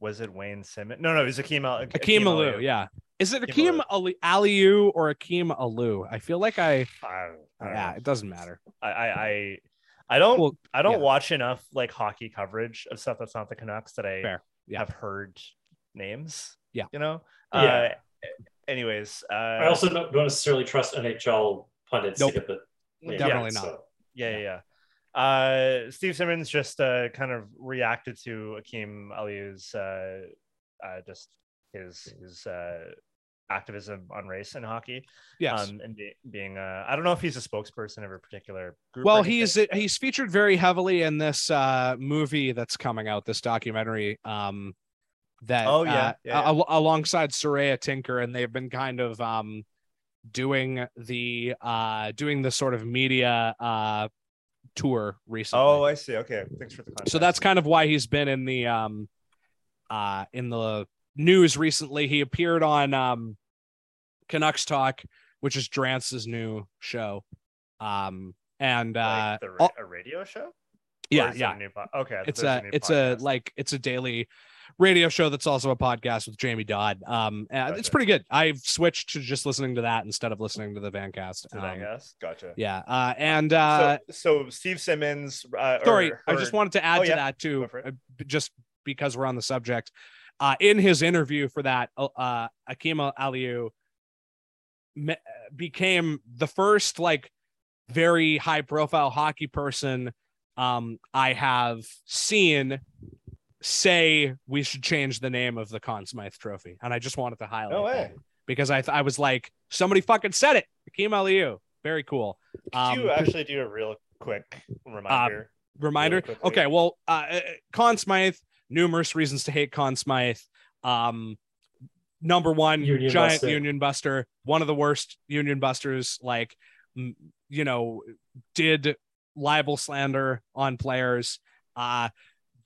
was it Wayne Simmonds? No, no, it was Akim Al- Akim Alu, Aliu. yeah. Is it Akim Akim Ali- Aliu or Akim Alu? I feel like I, I, I yeah, know. it doesn't matter. I, I I I don't Well, I don't yeah. watch enough like hockey coverage of stuff that's not the Canucks that I Fair, yeah. have heard names. Yeah. you know. Yeah. Uh, anyways, uh, I also don't, don't necessarily trust NHL pundits Nope. to get the names Definitely right, not. so- yeah, yeah, yeah. Uh, Steve Simmons just uh, kind of reacted to Akim Aliu's uh, uh, just his his uh, activism on race in hockey. Yes. Um, and be, being uh, I don't know if he's a spokesperson of a particular group. well, anything. he's he's featured very heavily in this uh, movie that's coming out, this documentary. Um, that Oh, yeah, uh, yeah, al- alongside Saroya Tinker, and they've been kind of um doing the uh doing the sort of media uh tour recently. Oh, I see. Okay, thanks for the context. so that's kind of why he's been in the um uh in the news recently. He appeared on um Canucks Talk, which is Drance's new show. Um and uh like the, ra- a radio show. Yeah, yeah. a okay, it's a new it's a like it's a daily radio show that's also a podcast with Jamie Dodd. Um, and it's pretty good. I've switched to just listening to that instead of listening to the Vancast. I Um, guess? Gotcha. yeah, uh, and uh, so, so Steve Simmons. Uh, sorry, or I just wanted to add Oh, to yeah. that too, Go for it. uh, just because we're on the subject. Uh, in his interview for that, uh, uh, Akim Aliu me- became the first like very high profile hockey person um I have seen say we should change the name of the Conn Smythe trophy. And I just wanted to highlight No way. that because I th- I was like, somebody fucking said it. Hakeem Aliu. Very cool. Could Um, you actually do a real quick reminder? reminder. really okay, well, uh, uh, Conn Smythe, numerous reasons to hate Conn Smythe. Um, number one, Union giant buster. union buster, one of the worst union busters. Like, you know, did libel slander on players. Uh,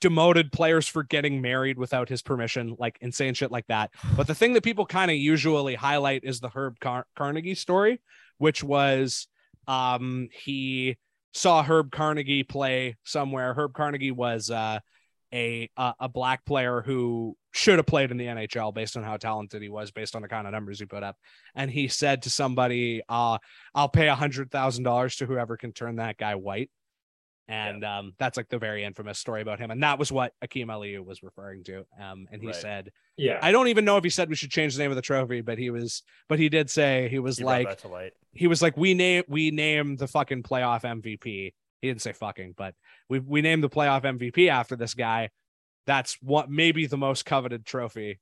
demoted players for getting married without his permission, like insane shit like that. But the thing that people kind of usually highlight is the Herb Car- Carnegie story, which was um he saw Herb Carnegie play somewhere. Herb Carnegie was uh a a, black player who should have played in the NHL based on how talented he was, based on the kind of numbers he put up. And he said to somebody, uh, I'll pay a hundred thousand dollars to whoever can turn that guy white. And um, that's like the very infamous story about him. And that was what Akim Aliu was referring to. Um, and he Right. said, Yeah. I don't even know if he said we should change the name of the trophy, but he was, but he did say he was brought like, he was like, we name we name the fucking playoff MVP. He didn't say fucking, but we we named the playoff MVP after this guy. That's what maybe the most coveted trophy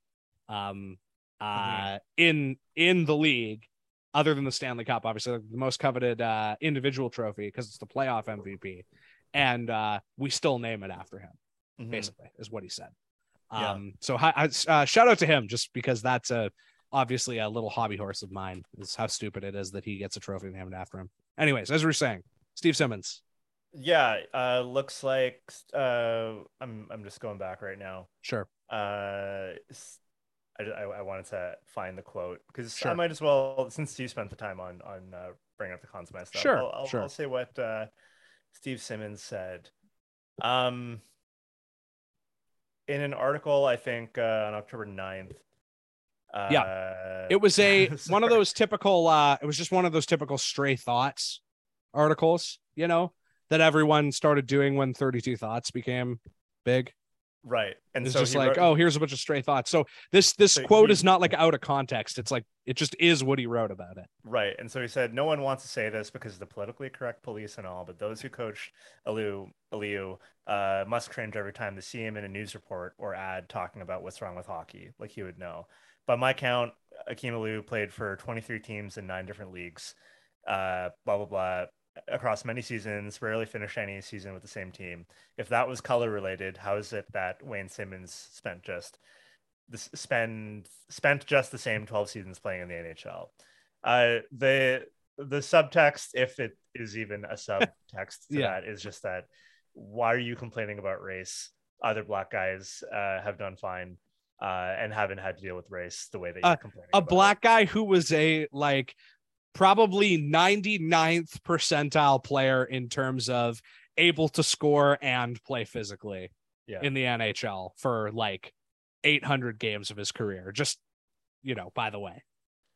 um uh in in the league other than the Stanley Cup, obviously the most coveted uh individual trophy because it's the playoff MVP. And uh we still name it after him Mhm. basically is what he said. Yeah. Um, so hi, uh, shout out to him just because that's a obviously a little hobby horse of mine is how stupid it is that he gets a trophy named after him. Anyways, as we were saying, Steve Simmons, Yeah, uh, looks like uh, I'm I'm just going back right now. sure, Uh, I I wanted to find the quote because I might as well since you spent the time on on uh, bringing up the Conn Smythe stuff. Sure, I'll, I'll, sure. I'll say what uh, Steve Simmons said. Um, in an article, I think uh, on October 9th. Uh, yeah, it was a *laughs* one of those typical. uh It was just one of those typical stray thoughts articles, you know, that everyone started doing when Thirty Two Thoughts became big. Right, and It's so just like, wrote- oh, here's a bunch of stray thoughts. So this this So quote he- is not like out of context. It's like it just is what he wrote about it. Right. And so he said, no one wants to say this because of the politically correct police and all, but those who coach Aliu, Aliu uh, must cringe every time they see him in a news report or ad talking about what's wrong with hockey. Like he would know. By my count, Akim Aliu played for 23 teams in nine different leagues, uh, blah, blah, blah, across many seasons, rarely finished any season with the same team. If that was color related, how is it that Wayne Simmonds spent just this spend spent just the same 12 seasons playing in the NHL. Uh, the the subtext, if it is even a *laughs* subtext to Yeah. that, is just that why are you complaining about race? Other black guys uh, have done fine uh, and haven't had to deal with race the way that you're Uh, complaining. a about it. black guy who was a like probably 99th percentile player in terms of able to score and play physically Yeah. in the NHL for like 800 games of his career. Just, you know, by the way.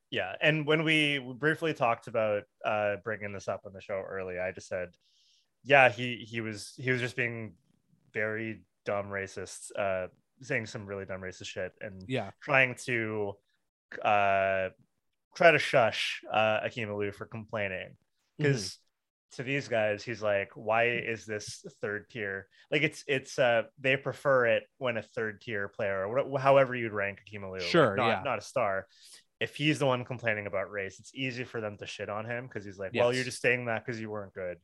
Yeah, and when we briefly talked about uh, bringing this up on the show early, I just said, yeah, he he was he was just being very dumb racist, uh, saying some really dumb racist shit, and Yeah. trying to uh, try to shush uh, Akim Aliu for complaining because to these guys, he's like, why is this third tier? Like it's it's uh they prefer it when a third tier player or however you'd rank Akim Aliu, Sure, not, yeah. not a star. If he's the one complaining about race, it's easy for them to shit on him because he's like, well, you're just saying that because you weren't good,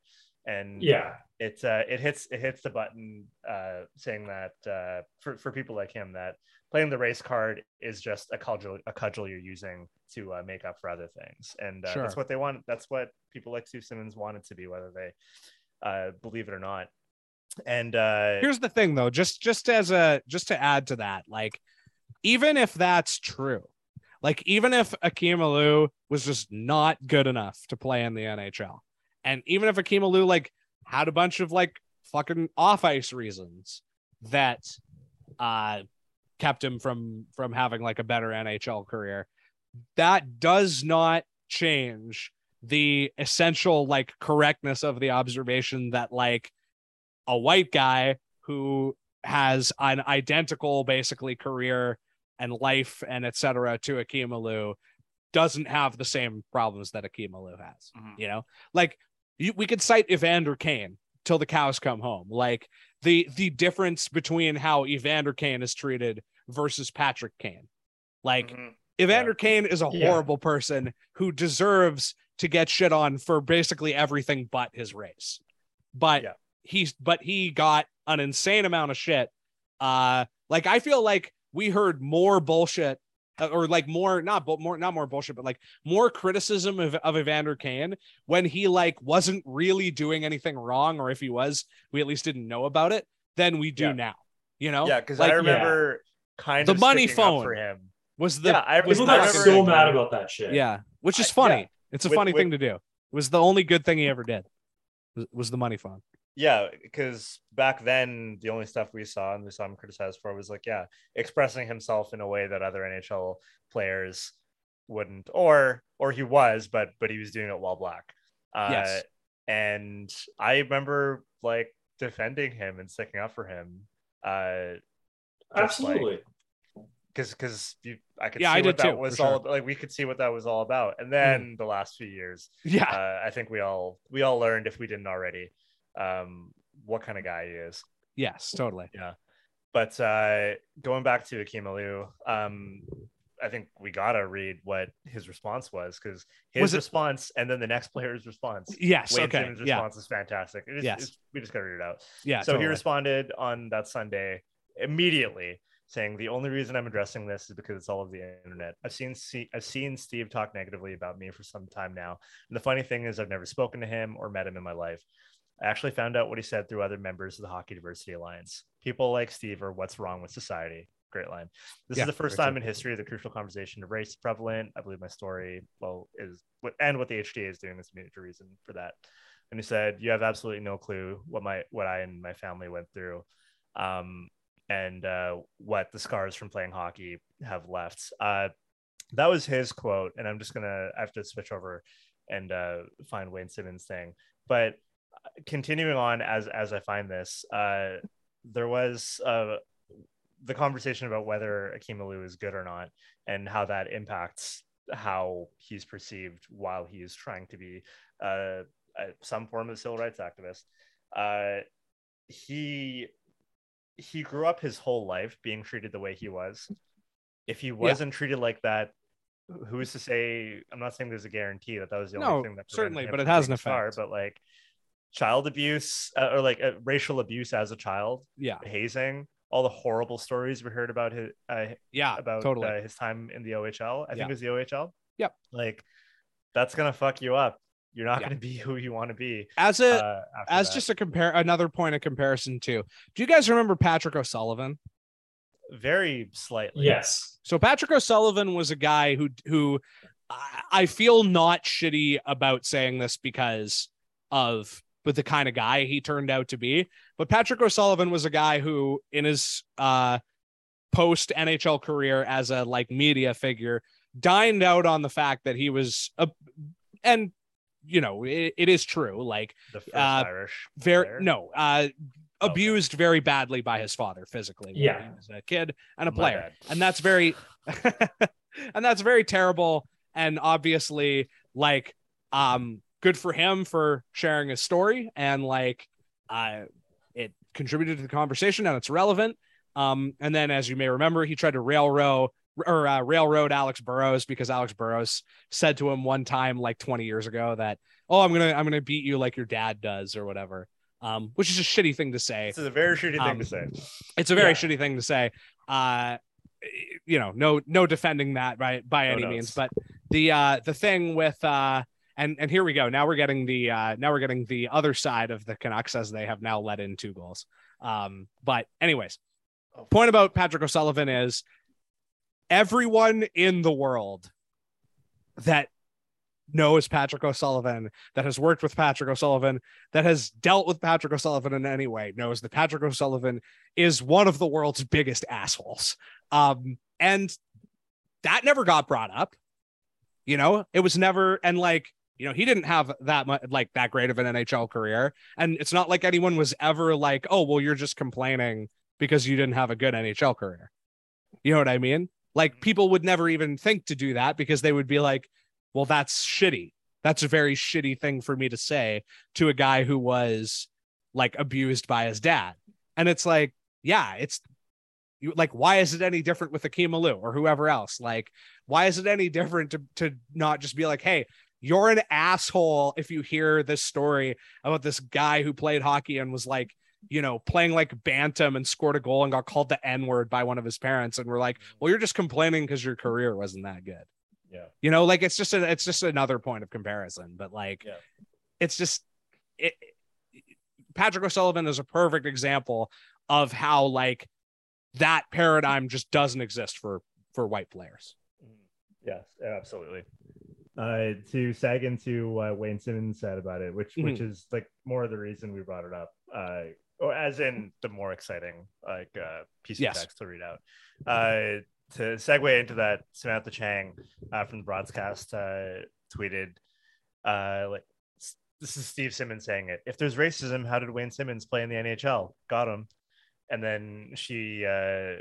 and Yeah. it's uh, it hits it hits the button uh, saying that uh, for for people like him that playing the race card is just a cudgel a cudgel you're using to uh, make up for other things, and uh, Sure. that's what they want. That's what people like Steve Simmons wanted to be, whether they uh, believe it or not. And uh, Here's the thing though, just just as a just to add to that, like even if that's true, like even if Akim Aliu was just not good enough to play in the NHL, and even if Akim Aliu like had a bunch of like fucking off ice reasons that uh kept him from from having like a better NHL career, that does not change the essential like correctness of the observation that like a white guy who has an identical basically career and life and etc to Akim Aliu doesn't have the same problems that Akim Alou has. Mhm. You know, like you, we could cite Evander Kane till the cows come home. Like the the difference between how Evander Kane is treated versus Patrick Kane. Like Mhm. Evander Kane is a Yeah. horrible person who deserves to get shit on for basically everything but his race. But Yeah. he's but he got an insane amount of shit. Uh like I feel like we heard more bullshit Uh, or like more not bu- more not more bullshit but like more criticism of, of Evander Kane when he like wasn't really doing anything wrong or if he was we at least didn't know about it than we do Yeah. now. You know? Yeah, because Like, I remember kind The of the money phone. for him. was the yeah, I was People the got remember- so mad about that shit. yeah, which is I- funny. yeah. It's a With- funny with- thing to do. It was the only good thing he ever did. Was, was the money phone. Yeah, because back then the only stuff we saw and we saw him criticized for was like, yeah, expressing himself in a way that other NHL players wouldn't, or or he was, but but he was doing it while black. Uh, Yes. and I remember like defending him and sticking up for him. Uh, Absolutely. because because I could Yeah, see I what that too, was all sure. Mm. about. like we could see what that was all about and then the last few years Yeah. uh, I think we all we all learned if we didn't already um what kind of guy he is yes, totally. Yeah. But uh going back to Akim Aliu, um I think we gotta read what his response was because his Was it- response and then the next player's response Yes. Wayne okay. Simmonds' Yeah. response is fantastic. It is, Yes. it's- we just gotta read it out. Yeah. so he responded on that Sunday immediately saying the only reason I'm addressing this is because it's all of the internet. I've seen see, I've seen Steve talk negatively about me for some time now. And the funny thing is I've never spoken to him or met him in my life. I actually found out what he said through other members of the Hockey Diversity Alliance. People like Steve are what's wrong with society. Great line. This Yeah, is the first time in history the crucial conversation of race is prevalent. I believe my story, well, is what and what the HDA is doing is a major reason for that. And he said, "You have absolutely no clue what my what I and my family went through, um, and uh, what the scars from playing hockey have left." Uh, that was his quote, and I'm just gonna I have to switch over and uh, find Wayne Simmonds thing. But continuing on as as I find this, uh, there was uh, the conversation about whether Akim Alou is good or not, and how that impacts how he's perceived while he is trying to be uh, some form of civil rights activist. Uh, he he grew up his whole life being treated the way he was. If he wasn't treated like that, who's to say? I'm not saying there's a guarantee that that was the No, only thing that certainly, but it has an star, effect. But like child abuse uh, or like uh, racial abuse as a child, Yeah. hazing, all the horrible stories we heard about his uh, Yeah. about totally. uh, his time in the OHL. I Yeah. think it was the OHL. Yep. Like that's gonna fuck you up. You're not Yeah. gonna be *laughs* who you want to be. as a Uh, as that. just a compare another point of comparison too. Do you guys remember Patrick O'Sullivan? very slightly. Yes. So Patrick O'Sullivan was a guy who who I I feel not shitty about saying this because of but the kind of guy he turned out to be. But Patrick O'Sullivan was a guy who in his uh post NHL career as a like media figure dined out on the fact that he was a and you know it, it is true like The first Uh, Irish. very player. no uh Okay. abused very badly by his father physically when Yeah. he was a kid and a My player bad. and that's very *laughs* and that's very terrible and obviously like um good for him for sharing his story and like uh it contributed to the conversation and it's relevant um and then as you may remember he tried to railroad or uh, railroad Alex Burrows because Alex Burrows said to him one time like 20 years ago that oh I'm going to I'm to beat you like your dad does or whatever um which is a shitty thing to say This is a very shitty thing Um, to say. it's a very Yeah. shitty thing to say. Uh, you know, no, no defending that by by No any notes. means. But the uh, the thing with uh, and and here we go. Now we're getting the uh, now we're getting the other side of the Canucks as they have now let in two goals. Um, but anyways, Oh. point about Patrick O'Sullivan is everyone in the world that knows Patrick O'Sullivan, that has worked with Patrick O'Sullivan, that has dealt with Patrick O'Sullivan in any way, knows that Patrick O'Sullivan is one of the world's biggest assholes. Um, and that never got brought up. You know, it was never, and like, you know, he didn't have that much, like that great of an NHL career. And it's not like anyone was ever like, oh, well, you're just complaining because you didn't have a good NHL career. You know what I mean? Like mm-hmm. people would never even think to do that because they would be like, well, that's shitty. That's a very shitty thing for me to say to a guy who was like abused by his dad. And it's like, yeah, it's you like, why is it any different with Akim Alou or whoever else? Like, why is it any different to, to not just be like, hey, you're an asshole if you hear this story about this guy who played hockey and was like, you know, playing like bantam and scored a goal and got called the N word by one of his parents. And we're like, mm-hmm. well, you're just complaining because your career wasn't that good. Yeah. You know, like it's just a, it's just another point of comparison, but like, Yeah. it's just it. Patrick O'Sullivan is a perfect example of how like that paradigm just doesn't exist for for white players. Mm-hmm. Yes, absolutely. Uh, to sag into what Wayne Simmonds said about it, which which is like more of the reason we brought it up, uh, or as in the more exciting like uh, piece of text to read out. Uh, to segue into that, Samantha Chang uh, from the broadcast uh, tweeted, uh, like this is Steve Simmons saying it. If there's racism, how did Wayne Simmonds play in the NHL? Got him. And then she uh,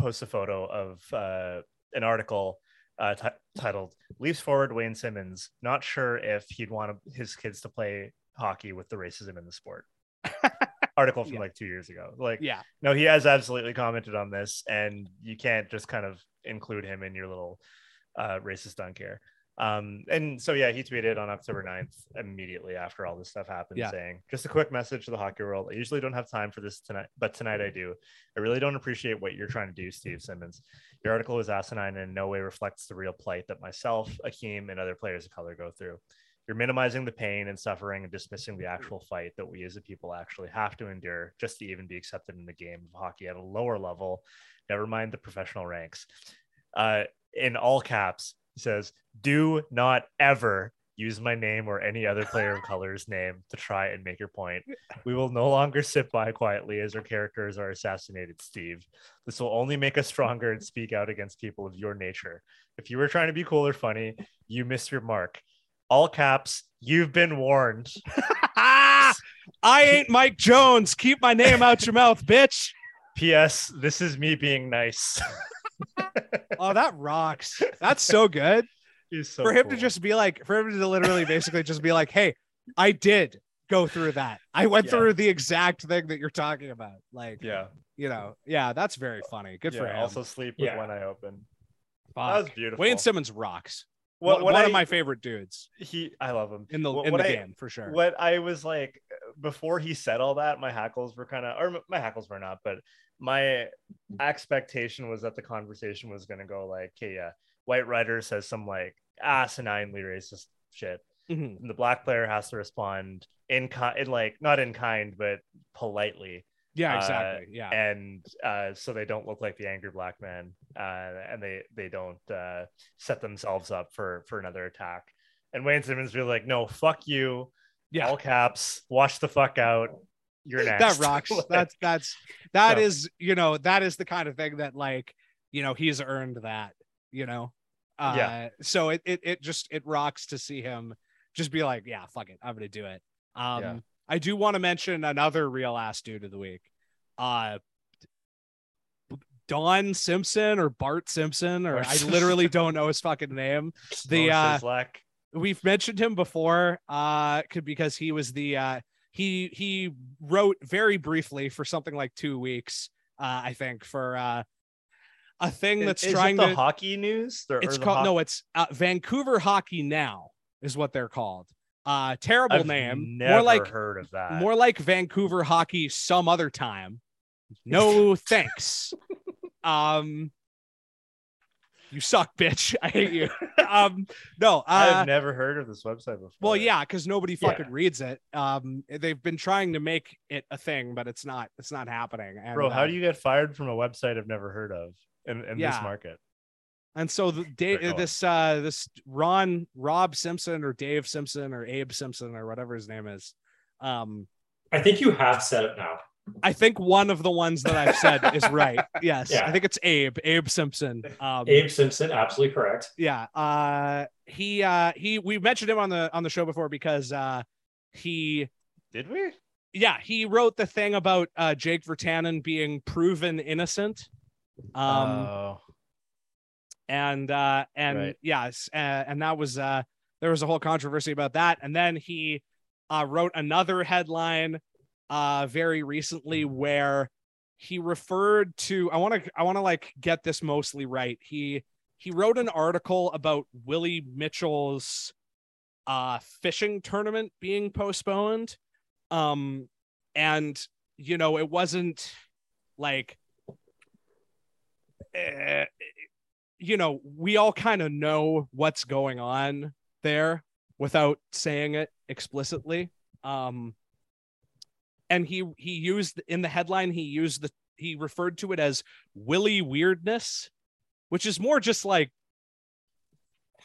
posts a photo of uh, an article uh, ti- titled "Leafs Forward Wayne Simmonds." Not sure if he'd want his kids to play hockey with the racism in the sport. *laughs* Article from Yeah. like two years ago. Like, Yeah, no, he has absolutely commented on this, and you can't just kind of include him in your little uh, racist dunk here. Um, and so yeah, he tweeted on October 9th immediately after all this stuff happened, Yeah. saying, "Just a quick message to the hockey world. I usually don't have time for this tonight, but tonight I do. I really don't appreciate what you're trying to do, Steve Simmons. Your article is asinine and in no way reflects the real plight that myself, Akim, and other players of color go through. You're minimizing the pain and suffering and dismissing the actual fight that we as a people actually have to endure just to even be accepted in the game of hockey at a lower level, never mind the professional ranks. Uh, in all caps, he says, Do not ever use my name or any other player of color's name to try and make your point. We will no longer sit by quietly as our characters are assassinated, Steve. This will only make us stronger and speak out against people of your nature. If you were trying to be cool or funny, you missed your mark. All caps, you've been warned. *laughs* I ain't Mike Jones. Keep my name out your mouth, bitch. P.S. This is me being nice. *laughs* Oh, that rocks. That's so good. He's so for him to just be like, for him to literally basically just be like, hey, I did go through that. I went Yeah. through the exact thing that you're talking about. Like, yeah, you know, yeah, that's very funny. Good for him. Also sleep with Yeah. one eye open. Fuck. That was beautiful. Wayne Simmonds rocks. What, One- what one I, of my favorite dudes he I love him in the What- in what the I- game for sure. What I was like before he said all that, my hackles were kind of, or my hackles were not, but my expectation was that the conversation was going to go like, "Okay, yeah, White writer says some like asininely racist shit, Mhm. and the black player has to respond in kind, in like not in kind, but politely, Yeah, uh, exactly. yeah. and uh, so they don't look like the angry black man, uh, and they they don't uh, set themselves up for for another attack. And Wayne Simmonds really like, no, fuck you, Yeah. all caps, wash the fuck out. You're *laughs* next. that *laughs* rocks. That's that's that No. is you know that is the kind of thing that like you know he's earned that you know. Uh, Yeah. So it it it just it rocks to see him just be like, yeah, fuck it, I'm gonna do it. Um, Yeah. I do want to mention another real ass dude of the week. Uh. Don Simpson or Bart Simpson, or I literally don't know his fucking name. *laughs* The uh, we've mentioned him before uh because he was the uh he he wrote very briefly for something like two weeks uh i think for uh a thing Is- that's is trying the to hockey news. Or- it's or called no it's uh, vancouver hockey now is what they're called uh terrible I've name Never more like heard of that. more like vancouver hockey some other time *laughs* no thanks um you suck bitch *laughs* i hate you *laughs* um no uh, I've never heard of this website before. well, yeah, because nobody Yeah. fucking reads it. Um, they've been trying to make it a thing, but it's not. It's not happening. And, bro, how uh, do you get fired from a website I've never heard of in, in Yeah. this market? And so the They're da- going. this uh this Ron Rob Simpson or Dave Simpson or Abe Simpson or whatever his name is. Um, I think you have said it now. I think one of the ones that I've said is *laughs* right. Yes, Yeah. I think it's Abe Abe Simpson. Um, Abe Simpson, absolutely correct. yeah uh he uh he we mentioned him on the on the show before because uh he Did we? yeah, he wrote the thing about uh, Jake Virtanen being proven innocent. Um, oh, and uh and Right. yes uh, and that was uh there was a whole controversy about that and then he uh wrote another headline uh very recently where he referred to i want to i want to like get this mostly right. He he wrote an article about willie mitchell's uh fishing tournament being postponed um and you know it wasn't like eh, you know we all kind of know what's going on there without saying it explicitly um and he he used in the headline he used the he referred to it as willy weirdness which is more just like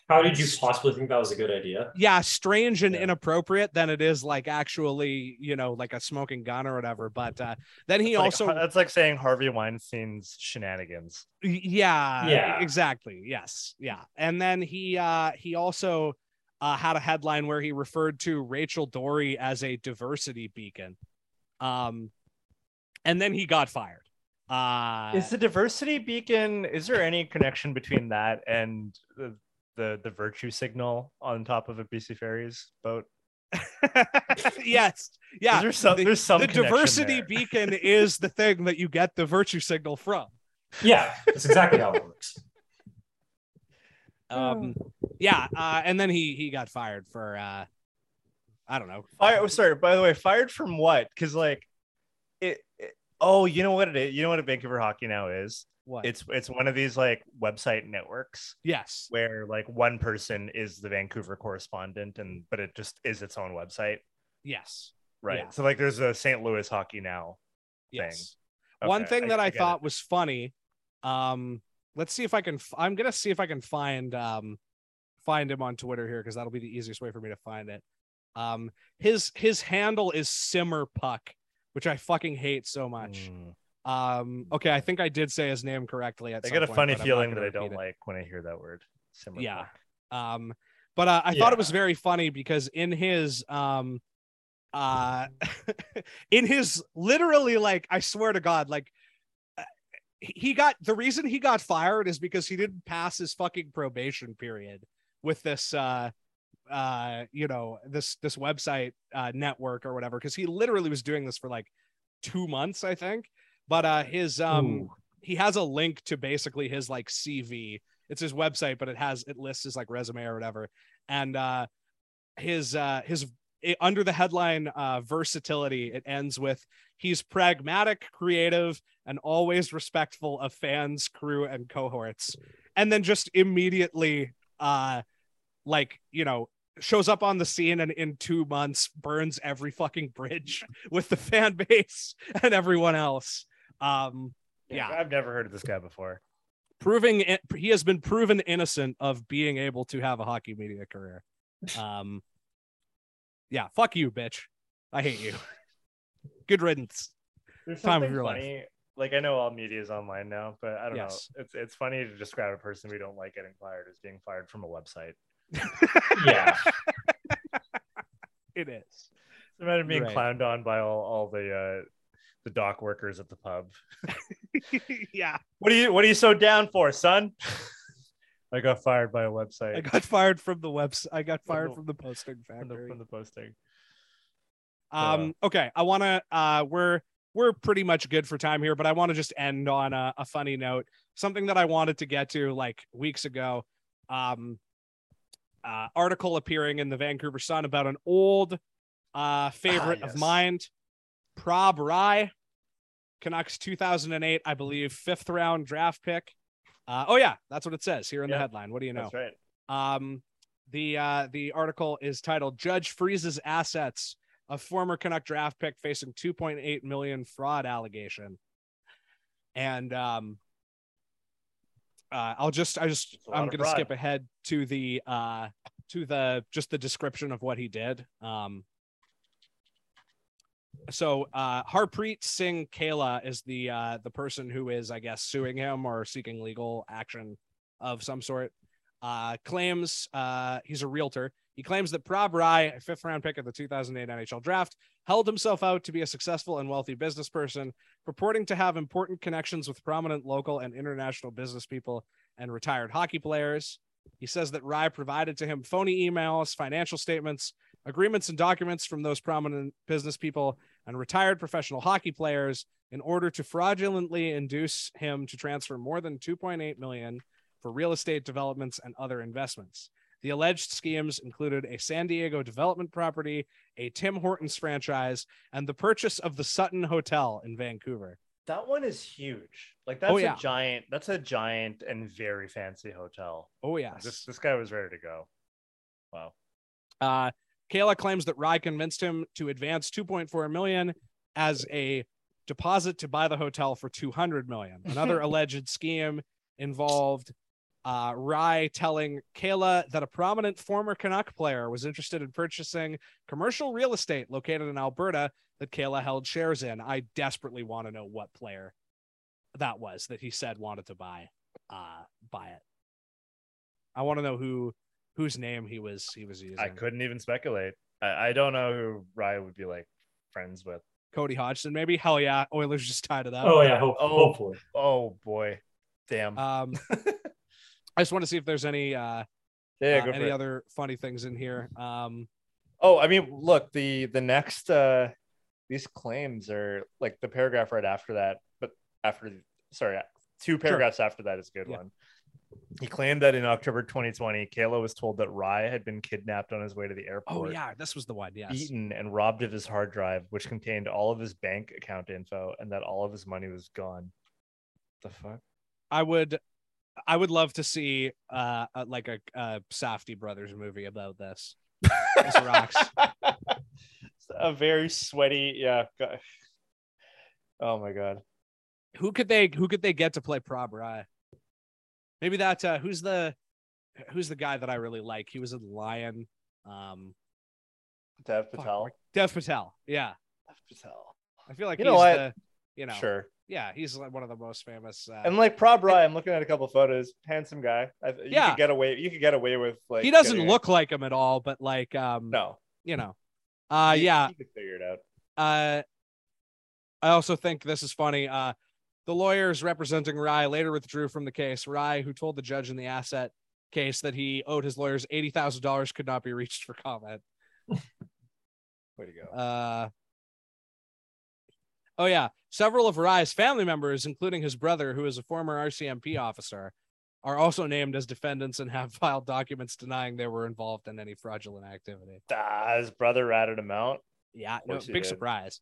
How did you possibly think that was a good idea? yeah strange and Yeah. inappropriate than it is like actually you know like a smoking gun or whatever but uh then he It's like- also that's like saying Harvey Weinstein's shenanigans. Yeah Yeah. exactly yes yeah and then he uh he also uh had a headline where he referred to rachel doerrie as a diversity beacon um and then he got fired uh Is the diversity beacon? Is there any connection between that and the the, the virtue signal on top of a BC Ferries boat? *laughs* yes yeah Is there some, the, there's some the diversity there. beacon is the thing that you get the virtue signal from Yeah, that's exactly how it works. um yeah uh and then he he got fired for uh i don't know Fire, oh, sorry. By the way, fired from what? Because like, it, it- Oh, you know what it is. You know what a Vancouver Hockey now is. what It's it's one of these like website networks yes where like one person is the Vancouver correspondent, and but it just is its own website, yes right? Yeah. So like, there's a St. Louis Hockey Now. yes one Okay, thing that I, it. thought was funny. Um, let's see if I can. f- I'm gonna see if I can find um, find him on Twitter here because that'll be the easiest way for me to find it. Um, his his handle is Simmer Puck, which I fucking hate so much. Mm. Um, okay, I think I did say his name correctly. At I get a point, funny but I'm not feeling that I don't it. like when I hear that word. Simmer Yeah. puck. Um, but uh, I thought it was very funny because in his um, uh, *laughs* in his literally like I swear to God, like uh, he got the reason he got fired is because he didn't pass his fucking probation period with this uh uh you know this this website uh network or whatever because he literally was doing this for like two months i think. But uh his um Ooh. he has a link to basically his like cv it's his website but it has it lists his like resume or whatever. And uh his uh his it, under the headline uh versatility it ends with he's pragmatic creative and always respectful of fans crew and cohorts. And then just immediately uh like you know shows up on the scene and in two months burns every fucking bridge *laughs* with the fan base and everyone else um yeah I've never heard of this guy before. proving it, he has been proven innocent of being able to have a hockey media career. *laughs* Um, yeah, fuck you, bitch. I hate you. Good riddance. There's Time of something your life. funny. Like I know all media is online now, but I don't Yes. know. It's it's funny to describe a person we don't like getting fired as being fired from a website. Yeah. *laughs* It is. Imagine being Right. clowned on by all, all the uh the dock workers at the pub. *laughs* yeah, What are you what are you so down for, son? *laughs* I got fired by a website. I got fired from the website. I got From fired the- from the posting from the, factory. from the posting. Um, okay, I want to. Uh, we're we're pretty much good for time here, but I want to just end on a, a funny note. Something that I wanted to get to like weeks ago. Um, uh, article appearing in the Vancouver Sun about an old uh favorite Ah, of mine, Prab Rai, Canucks 2008, I believe, fifth round draft pick. Uh, oh yeah, that's what it says here in the headline. What do you know? That's right. Um, the uh, the article is titled "Judge Freezes Assets of Former Canuck Draft Pick Facing 2.8 Million Fraud Allegation," and um, uh, I'll just I just It's a lot I'm gonna skip ahead to the uh to the just the description of what he did. Um, so uh Harpreet Singh Kayla is the uh the person who is I guess suing him or seeking legal action of some sort. Uh claims uh he's a realtor. He claims that Prab Rai, a fifth round pick of the 2008 NHL draft, held himself out to be a successful and wealthy business person, purporting to have important connections with prominent local and international business people and retired hockey players. He says that Rai provided to him phony emails, financial statements, agreements, and documents from those prominent business people and retired professional hockey players in order to fraudulently induce him to transfer more than 2.8 million for real estate developments and other investments. The alleged schemes included a San Diego development property, a Tim Hortons franchise, and the purchase of the Sutton Hotel in Vancouver. That one is huge. Like that's Oh, yeah. a giant. That's a giant and very fancy hotel. Oh yes. This this guy was ready to go. Wow. Uh, Kayla claims that Rai convinced him to advance 2.4 million as a deposit to buy the hotel for 200 million. Another *laughs* alleged scheme involved uh, Rai telling Kayla that a prominent former Canuck player was interested in purchasing commercial real estate located in Alberta that Kayla held shares in. I desperately want to know what player that was that he said wanted to buy uh buy it. I want to know who whose name he was he was using. I couldn't even speculate. I, I don't know who Ryan would be like friends with. Cody Hodgson, maybe. Hell yeah, Oilers just tied it up. Oh yeah, hope, Oh. hopefully. Oh boy. Damn. Um, *laughs* I just want to see if there's any uh, yeah, uh, any it. other funny things in here. Um, Oh, I mean, look, the the next uh these claims are like the paragraph right after that, but after sorry, two paragraphs after that is a good Yeah. one. He claimed that in October 2020, Kayla was told that Rai had been kidnapped on his way to the airport. oh yeah, this was the one. Yes. beaten, and robbed of his hard drive, which contained all of his bank account info, and that all of his money was gone. The fuck? I would, I would love to see uh, like a, a Safdie Brothers movie about this. This rocks. *laughs* a very sweaty, yeah. Oh my god. Who could they who could they get to play Prab Rai? Maybe that uh, who's the who's the guy that I really like? He was a Lion. Um, Dev fuck, Patel. Dev Patel. Yeah, Dev Patel. I feel like You he's know what? the you know Sure. Yeah he's like one of the most famous. Uh, And like Prab Rai, I'm looking at a couple photos. Handsome guy. I, you Yeah. could get away. You could get away with like. he doesn't look like him at all, but like um No. you know, uh He- yeah He could figure it out. uh I also think this is funny. Uh the lawyers representing Rai later withdrew from the case. Rai, who told the judge in the asset case that he owed his lawyers eighty thousand dollars, could not be reached for comment. *laughs* Way to go. Uh oh yeah, several of Rai's family members, including his brother, who is a former RCMP officer, are also named as defendants and have *laughs* filed documents denying they were involved in any fraudulent activity. Ah, his brother ratted him out. Yeah, no, big did. surprise.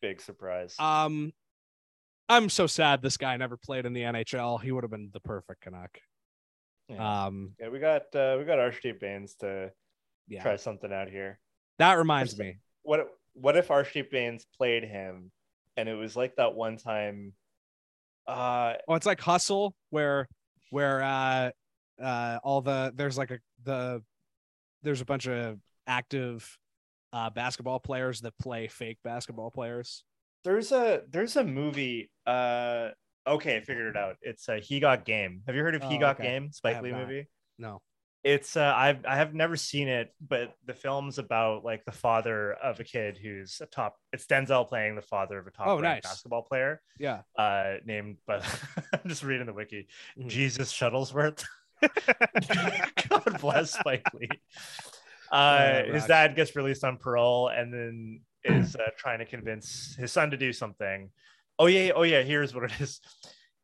Big surprise. Um, I'm so sad this guy never played in the NHL. He would have been the perfect Canuck. yeah. Um, yeah, we got uh, we got Arshdeep Bains to yeah, try something out here. that reminds me. What what if Arshdeep Bains played him, and it was like that one time? Uh, Oh, it's like Hustle, where where uh uh all the there's like a the there's a bunch of active uh basketball players that play fake basketball players. there's a there's a movie. Uh, okay, I figured it out. It's uh, He Got Game. Have you heard of He Oh, Got okay. Game? Spike Lee not. movie. No. It's uh, I've I have never seen it, but the film's about like the father of a kid who's a top. It's Denzel playing the father of a top Oh, ranked nice. basketball player. Yeah. Uh, named, but *laughs* I'm just reading the wiki. Mhm. Jesus Shuttlesworth. *laughs* *laughs* God bless Spike Lee. Uh, Oh, his dad gets released on parole and then is uh, trying to convince his son to do something. Oh yeah, oh yeah. Here's what it is.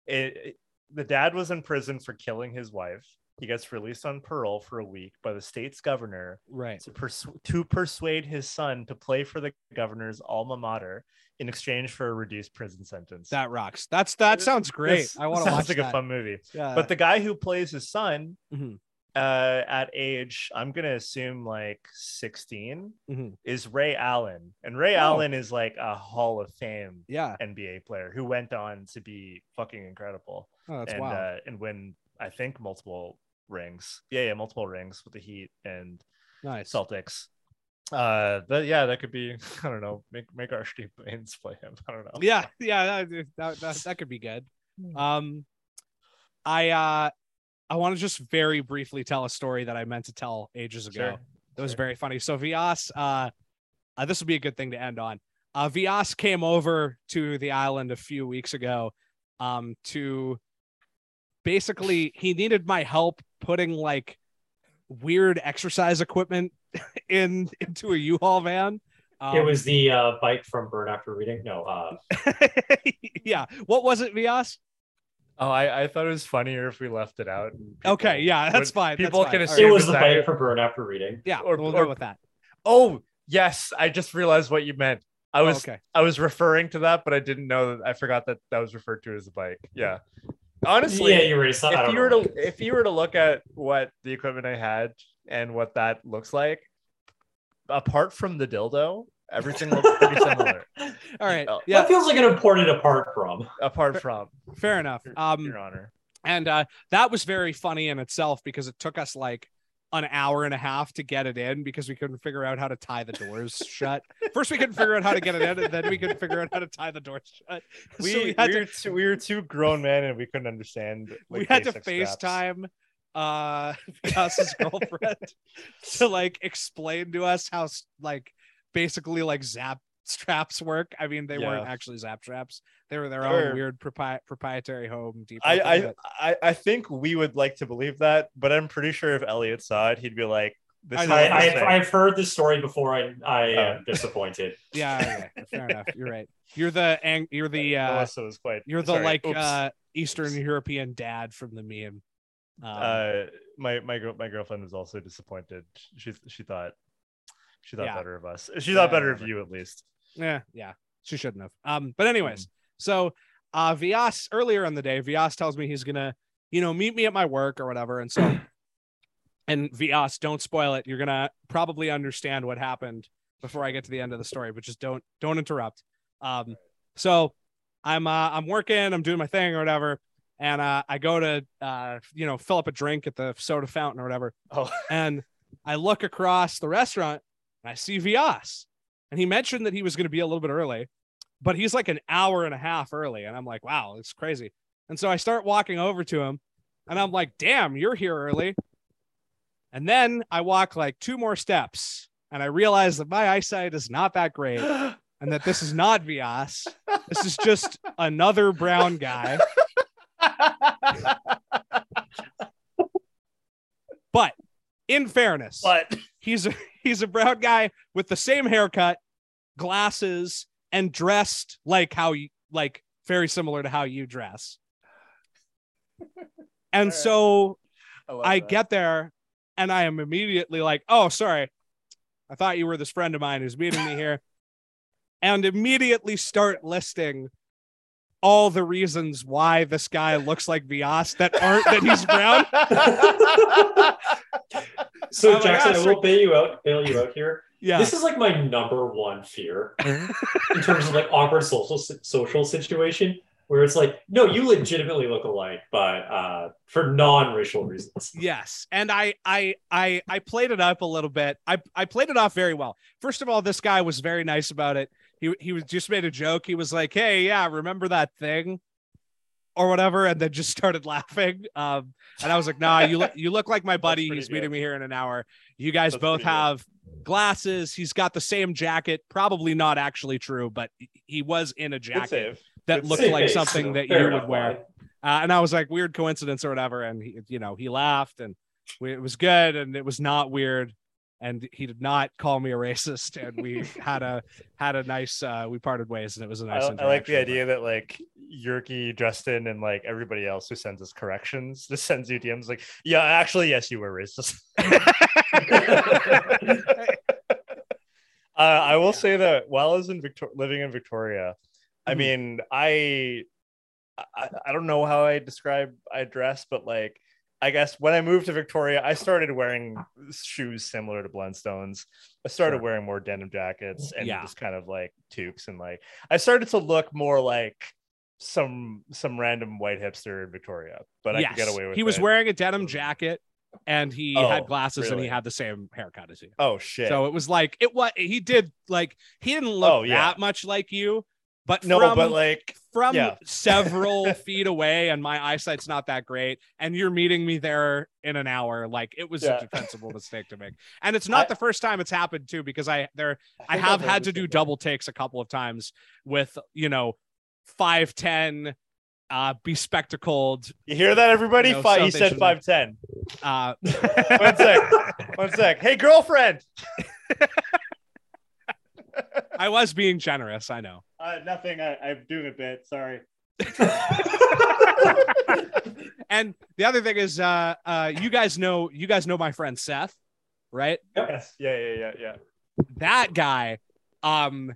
It, it- the dad was in prison for killing his wife. He gets released on parole for a week by the state's governor Right. to, pers- to persuade his son to play for the governor's alma mater in exchange for a reduced prison sentence. That rocks. That's that sounds great. This I want to sounds watch like that. a fun movie. Yeah. But the guy who plays his son Mhm. uh, at age, I'm gonna assume like 16, Mhm. is Ray Allen, and Ray Oh. Allen is like a Hall of Fame yeah. NBA player who went on to be fucking incredible Oh, that's and uh, and win I think multiple rings. Yeah, yeah, multiple rings with the Heat and nice. Celtics. Uh, but yeah, that could be. *laughs* I don't know. Make make our Steve *laughs* Baines play him. I don't know. yeah yeah that, that, that, that *laughs* could be good um i uh i want to just very briefly tell a story that i meant to tell ages ago Sure. it was Sure. very funny so Vyas uh, uh this would be a good thing to end on uh Vyas came over to the island a few weeks ago um to basically he needed my help putting like weird exercise equipment *laughs* in into a U-Haul van. Um, it was the uh, bike from Burn After Reading. No, uh, *laughs* yeah. What was it, Vyas? Oh, I, I thought it was funnier if we left it out. and Okay, yeah, that's would- fine. that's People fine. can All right. assume it was the that- bike from Burn After Reading. Yeah, or- we'll or- go with that. Oh, yes. I just realized what you meant. I Oh, was okay. I was referring to that, but I didn't know that I forgot that that was referred to as a bike. Yeah. Honestly, yeah, you're right. It's not, I if don't you were know. to if you were to look at what the equipment I had and what that looks like, apart from the dildo, everything looks pretty *laughs* similar. All right. Oh. Yeah, That feels like an important apart from. Apart from fair enough. your, Um, your honor. and uh, that was very funny in itself because it took us like an hour and a half to get it in because we couldn't figure out how to tie the doors shut. First, we couldn't figure out how to get it in, and then we couldn't figure out how to tie the doors shut. We, so we, we had were to two, we were two grown men and we couldn't understand. we had to. FaceTime uh *laughs* Vyas's girlfriend *laughs* to like explain to us how like basically like zap straps work. I mean, they weren't actually zap straps. They were their Sure. own weird propri- proprietary home deep. I, I I I think we would like to believe that, but I'm pretty sure if Elliot saw it, he'd be like, "This I, is I, I've, I've heard this story before. I, I am Oh. disappointed. *laughs* yeah, okay, fair enough. You're right. You're the ang- you're the uh Melissa was quite. you're the sorry, like oops. uh Eastern European dad from the meme. Um, uh my my girl my girlfriend was also disappointed. She she thought she thought Yeah. better of us. She thought Yeah, better of you at least. Yeah, yeah. She shouldn't have. Um, but anyways, so uh Vyas earlier in the day, Vyas tells me he's gonna, you know, meet me at my work or whatever. And so *clears throat* and Vyas, don't spoil it. You're gonna probably understand what happened before I get to the end of the story, but just don't don't interrupt. Um, so I'm uh I'm working, I'm doing my thing or whatever, and uh I go to uh you know fill up a drink at the soda fountain or whatever, Oh, and I look across the restaurant and I see Vyas. And he mentioned that he was going to be a little bit early, but he's like an hour and a half early. And I'm like, wow, it's crazy. And so I start walking over to him and I'm like, damn, you're here early. And then I walk like two more steps and I realize that my eyesight is not that great *gasps* and that this is not Vyas. This is just another brown guy. *laughs* But in fairness, but he's a *laughs* he's a brown guy with the same haircut, glasses, and dressed like how you like very similar to how you dress. *laughs* And Alright. so love I get there and I am immediately like, oh, sorry. I thought you were this friend of mine who's meeting me here. *laughs* And immediately start listing all the reasons why this guy looks like Vyas that aren't that he's brown. *laughs* So Oh my Jackson, gosh, I will bail you out. Bail you out here. Yeah. This is like my number one fear *laughs* in terms of like awkward social social situation where it's like, no, you legitimately look alike, but uh, for non-racial reasons. Yes, and I I I I played it up a little bit. I I played it off very well. First of all, this guy was very nice about it. He he was just made a joke. He was like, "Hey, yeah, remember that thing?" or whatever, and then just *laughs* started laughing. Um, and I was like, "Nah, you look you look like my buddy. He's meeting me here in an hour. You guys That's both pretty good. have glasses. He's got the same jacket. Probably not actually true, but he was in a jacket that Good looked Same like something that fair you enough, would wear. Uh, and I was like, weird coincidence or whatever. And he, you know, he laughed and we, it was good and it was not weird. And he did not call me a racist. And we had a had a nice uh we parted ways and it was a nice I, I like the idea that like Yerky, Justin, and like everybody else who sends us corrections just *laughs* sends you DMs like, yeah, actually, yes, you were racist. *laughs* uh, I will say that while I was in Victor- living in Victoria, I Mhm. mean, I, I I don't know how I describe I dress, but like I guess when I moved to Victoria, I started wearing shoes similar to Blundstones. I started Sure. wearing more denim jackets and Yeah. just kind of like toques and like I started to look more like some some random white hipster in Victoria, but I could get away with it. he was it. wearing a denim jacket and he Oh, had glasses and he had the same haircut as you. oh shit. So it was like it was he did like he didn't look Oh, yeah. that much like you, but no, from, but like from yeah. *laughs* several feet away and my eyesight's not that great and you're meeting me there in an hour like it was Yeah. a defensible *laughs* mistake to make and it's not I- the first time it's happened too because i there i have I've had to do before. double takes a couple of times with you know 510 uh, bespectacled. You hear that, everybody? You know, he said five ten. Uh, *laughs* One sec. One sec. Hey, girlfriend. I was being generous. I know. *laughs* Uh, nothing. I, I'm doing a bit. Sorry. *laughs* And the other thing is, uh, uh, you guys know, you guys know my friend Seth, right? Yes. Yeah. Yeah. Yeah. Yeah. That guy, um,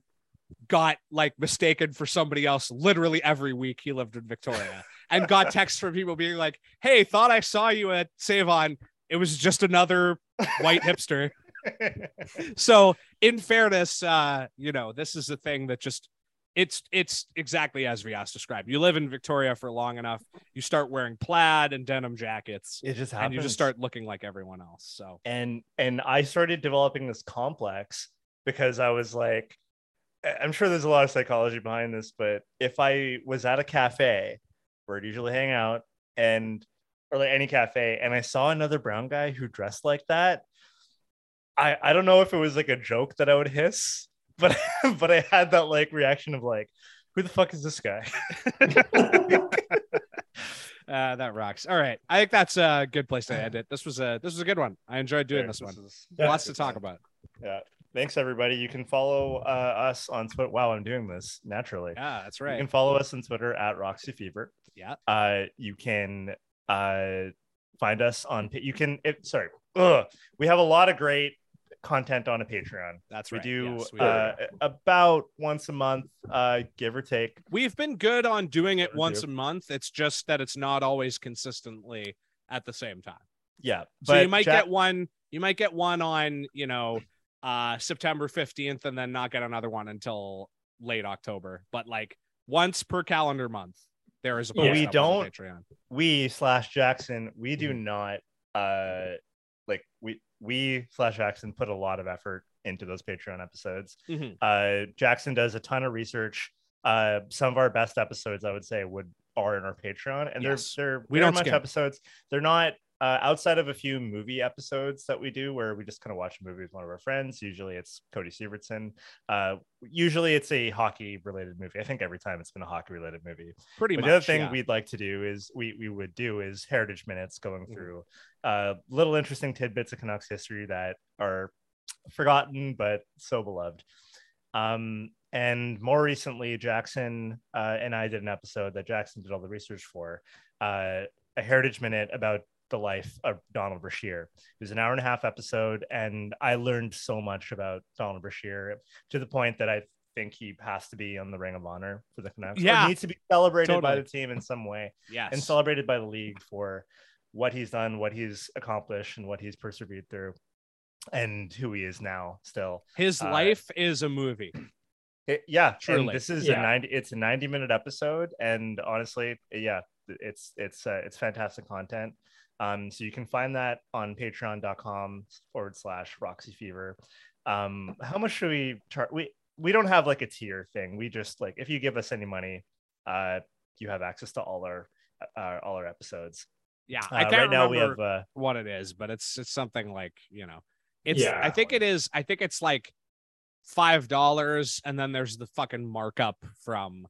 got like mistaken for somebody else literally every week he lived in Victoria and got *laughs* texts from people being like, Hey, thought I saw you at Save On. It was just another white hipster. So in fairness, uh, you know, this is a thing that just it's it's exactly as Vyas described. You live in Victoria for long enough, you start wearing plaid and denim jackets, It just and happens. you just start looking like everyone else. So and and I started developing this complex because I was like, I'm sure there's a lot of psychology behind this, but if I was at a cafe where I'd usually hang out and or like any cafe and I saw another brown guy who dressed like that, I I don't know if it was like a joke that I would hiss, but *laughs* but I had that like reaction of like, who the fuck is this guy? *laughs* uh, that rocks. All right, I think that's a good place to end it. This was a this was a good one. I enjoyed doing There, this one. is- Yeah, Lots to talk about. yeah. Thanks everybody. You can follow uh, us on Twitter. Wow, I'm doing this naturally. Yeah, that's right. You can follow us on Twitter at Roxy Fever. Yeah. Uh, you can uh find us on. You can. It, sorry. Ugh. We have a lot of great content on a Patreon. That's We right. do Yes, we, uh, about once a month, uh, give or take. We've been good on doing it once do. a month. It's just that it's not always consistently at the same time. Yeah. So you might Jack- get one. You might get one on you know uh September fifteenth, and then not get another one until late October. But like once per calendar month, there is a Yeah. We up on the don't- Patreon. we slash Jackson. We do Mm-hmm. not uh like we we slash Jackson put a lot of effort into those Patreon episodes. Mhm. Uh, Jackson does a ton of research. Uh, some of our best episodes, I would say, would are in our Patreon, and Yes. they're they're We don't much skip. episodes. They're not uh, outside of a few movie episodes that we do where we just kind of watch a movie with one of our friends. Usually, it's Cody Sievertson. Uh, usually, it's a hockey related movie. I think every time it's been a hockey related movie. Pretty But much. the other thing yeah. we'd like to do is we we would do is heritage minutes going Mhm. through uh little interesting tidbits of Canucks history that are forgotten but so beloved. Um and more recently Jackson uh, and I did an episode that Jackson did all the research for uh a heritage minute about the life of Donald Brashear. It was an hour and a half episode and I learned so much about Donald Brashear to the point that I think he has to be on the Ring of Honor for the Canucks. or Yeah. needs to be celebrated by the team in some way yes. and celebrated by the league for what he's done, what he's accomplished, and what he's persevered through, and who he is now. Still, His uh, life is a movie. It- yeah, Truly. This is Yeah. a ninety. It's a ninety minute episode, and honestly, yeah, it's it's uh, it's fantastic content. Um, so you can find that on Patreon.com forward slash Roxy Fever. Um, how much should we charge? We we don't have like a tier thing. We just like if you give us any money, uh, you have access to all our uh, all our episodes. Yeah. Uh, I can't right now we have uh, what it is, but it's it's something like, you know, it's Yeah. I think it is I think it's like five dollars and then there's the fucking markup from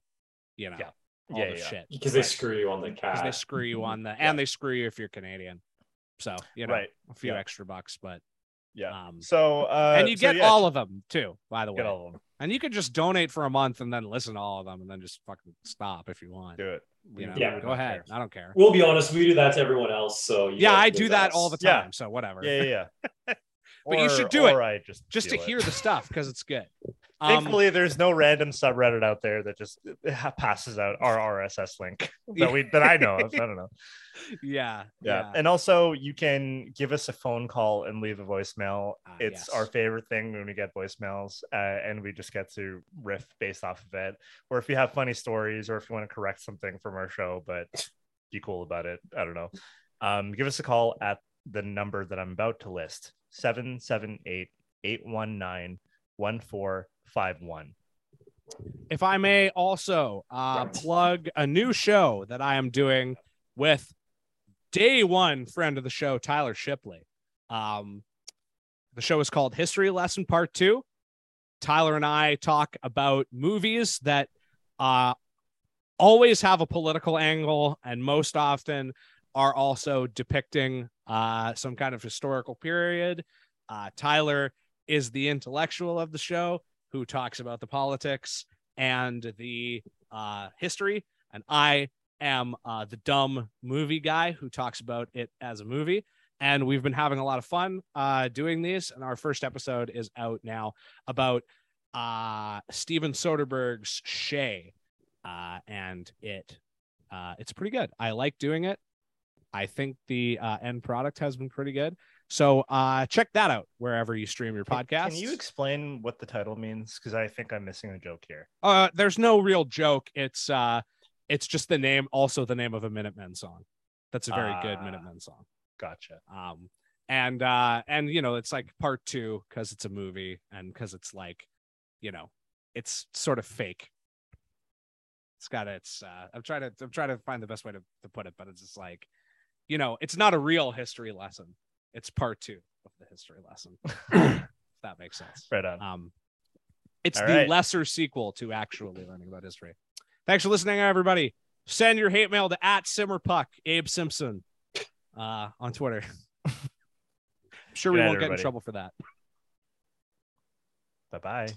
you know Yeah. All Yeah, the yeah. shit. because they screw you on the cat. they screw you on the *laughs* Yeah. and they screw you if you're Canadian. So you know right. a few Yeah. extra bucks, but Yeah. um So uh, and you so get yeah, all of them too, by the way. get all of them. And you could just donate for a month and then listen to all of them and then just fucking stop if you want. Do it. You know, Yeah. go ahead. I don't care. We'll be honest, we do that to everyone else. So Yeah, I do that us. all the Yeah. time. So whatever. Yeah, yeah, yeah. *laughs* But you should do it, Right, just Just to it. hear the stuff because it's good. *laughs* Um, Thankfully, there's no random subreddit out there that just uh, passes out our RSS link *laughs* that we that I know of. I don't know. *laughs* yeah, Yeah. and also you can give us a phone call and leave a voicemail. Ah, it's yes. our favorite thing when we get voicemails, uh, and we just get to riff based off of it. Or if you have funny stories, or if you want to correct something from our show, but be cool about it. I don't know. Um, give us a call at the number that I'm about to list 778 819 1451. If I may also uh, plug a new show that I am doing with day one friend of the show, Tyler Shipley. Um, the show is called History Lesson Part Two. Tyler and I talk about movies that uh, always have a political angle and most often are also depicting uh, some kind of historical period. Uh, Tyler is the intellectual of the show who talks about the politics and the uh, history, and I am uh, the dumb movie guy who talks about it as a movie. And we've been having a lot of fun uh, doing these. And our first episode is out now about uh, Steven Soderbergh's Che, uh, and it uh, it's pretty good. I like doing it. I think the uh, end product has been pretty good. So uh, check that out wherever you stream your podcast. Can you explain what the title means? Because I think I'm missing a joke here. Uh, there's no real joke. It's uh, it's just the name, also the name of a Minutemen song. That's a very good Ah. Minutemen song. Gotcha. Um, and uh, and you know, it's like part two because it's a movie and because it's like, you know, it's sort of fake. It's got its. Uh, I'm trying to I'm trying to find the best way to, to put it, but it's just like, you know, it's not a real history lesson. It's part two of the history lesson. *clears throat* if that makes sense. Right on. Um, it's All the right. lesser sequel to actually learning about history. Thanks for listening, everybody. Send your hate mail to at Simmerpuck, Abe Simpson, uh, on Twitter. I'm *laughs* sure we Good night, won't get in trouble for that. Bye bye.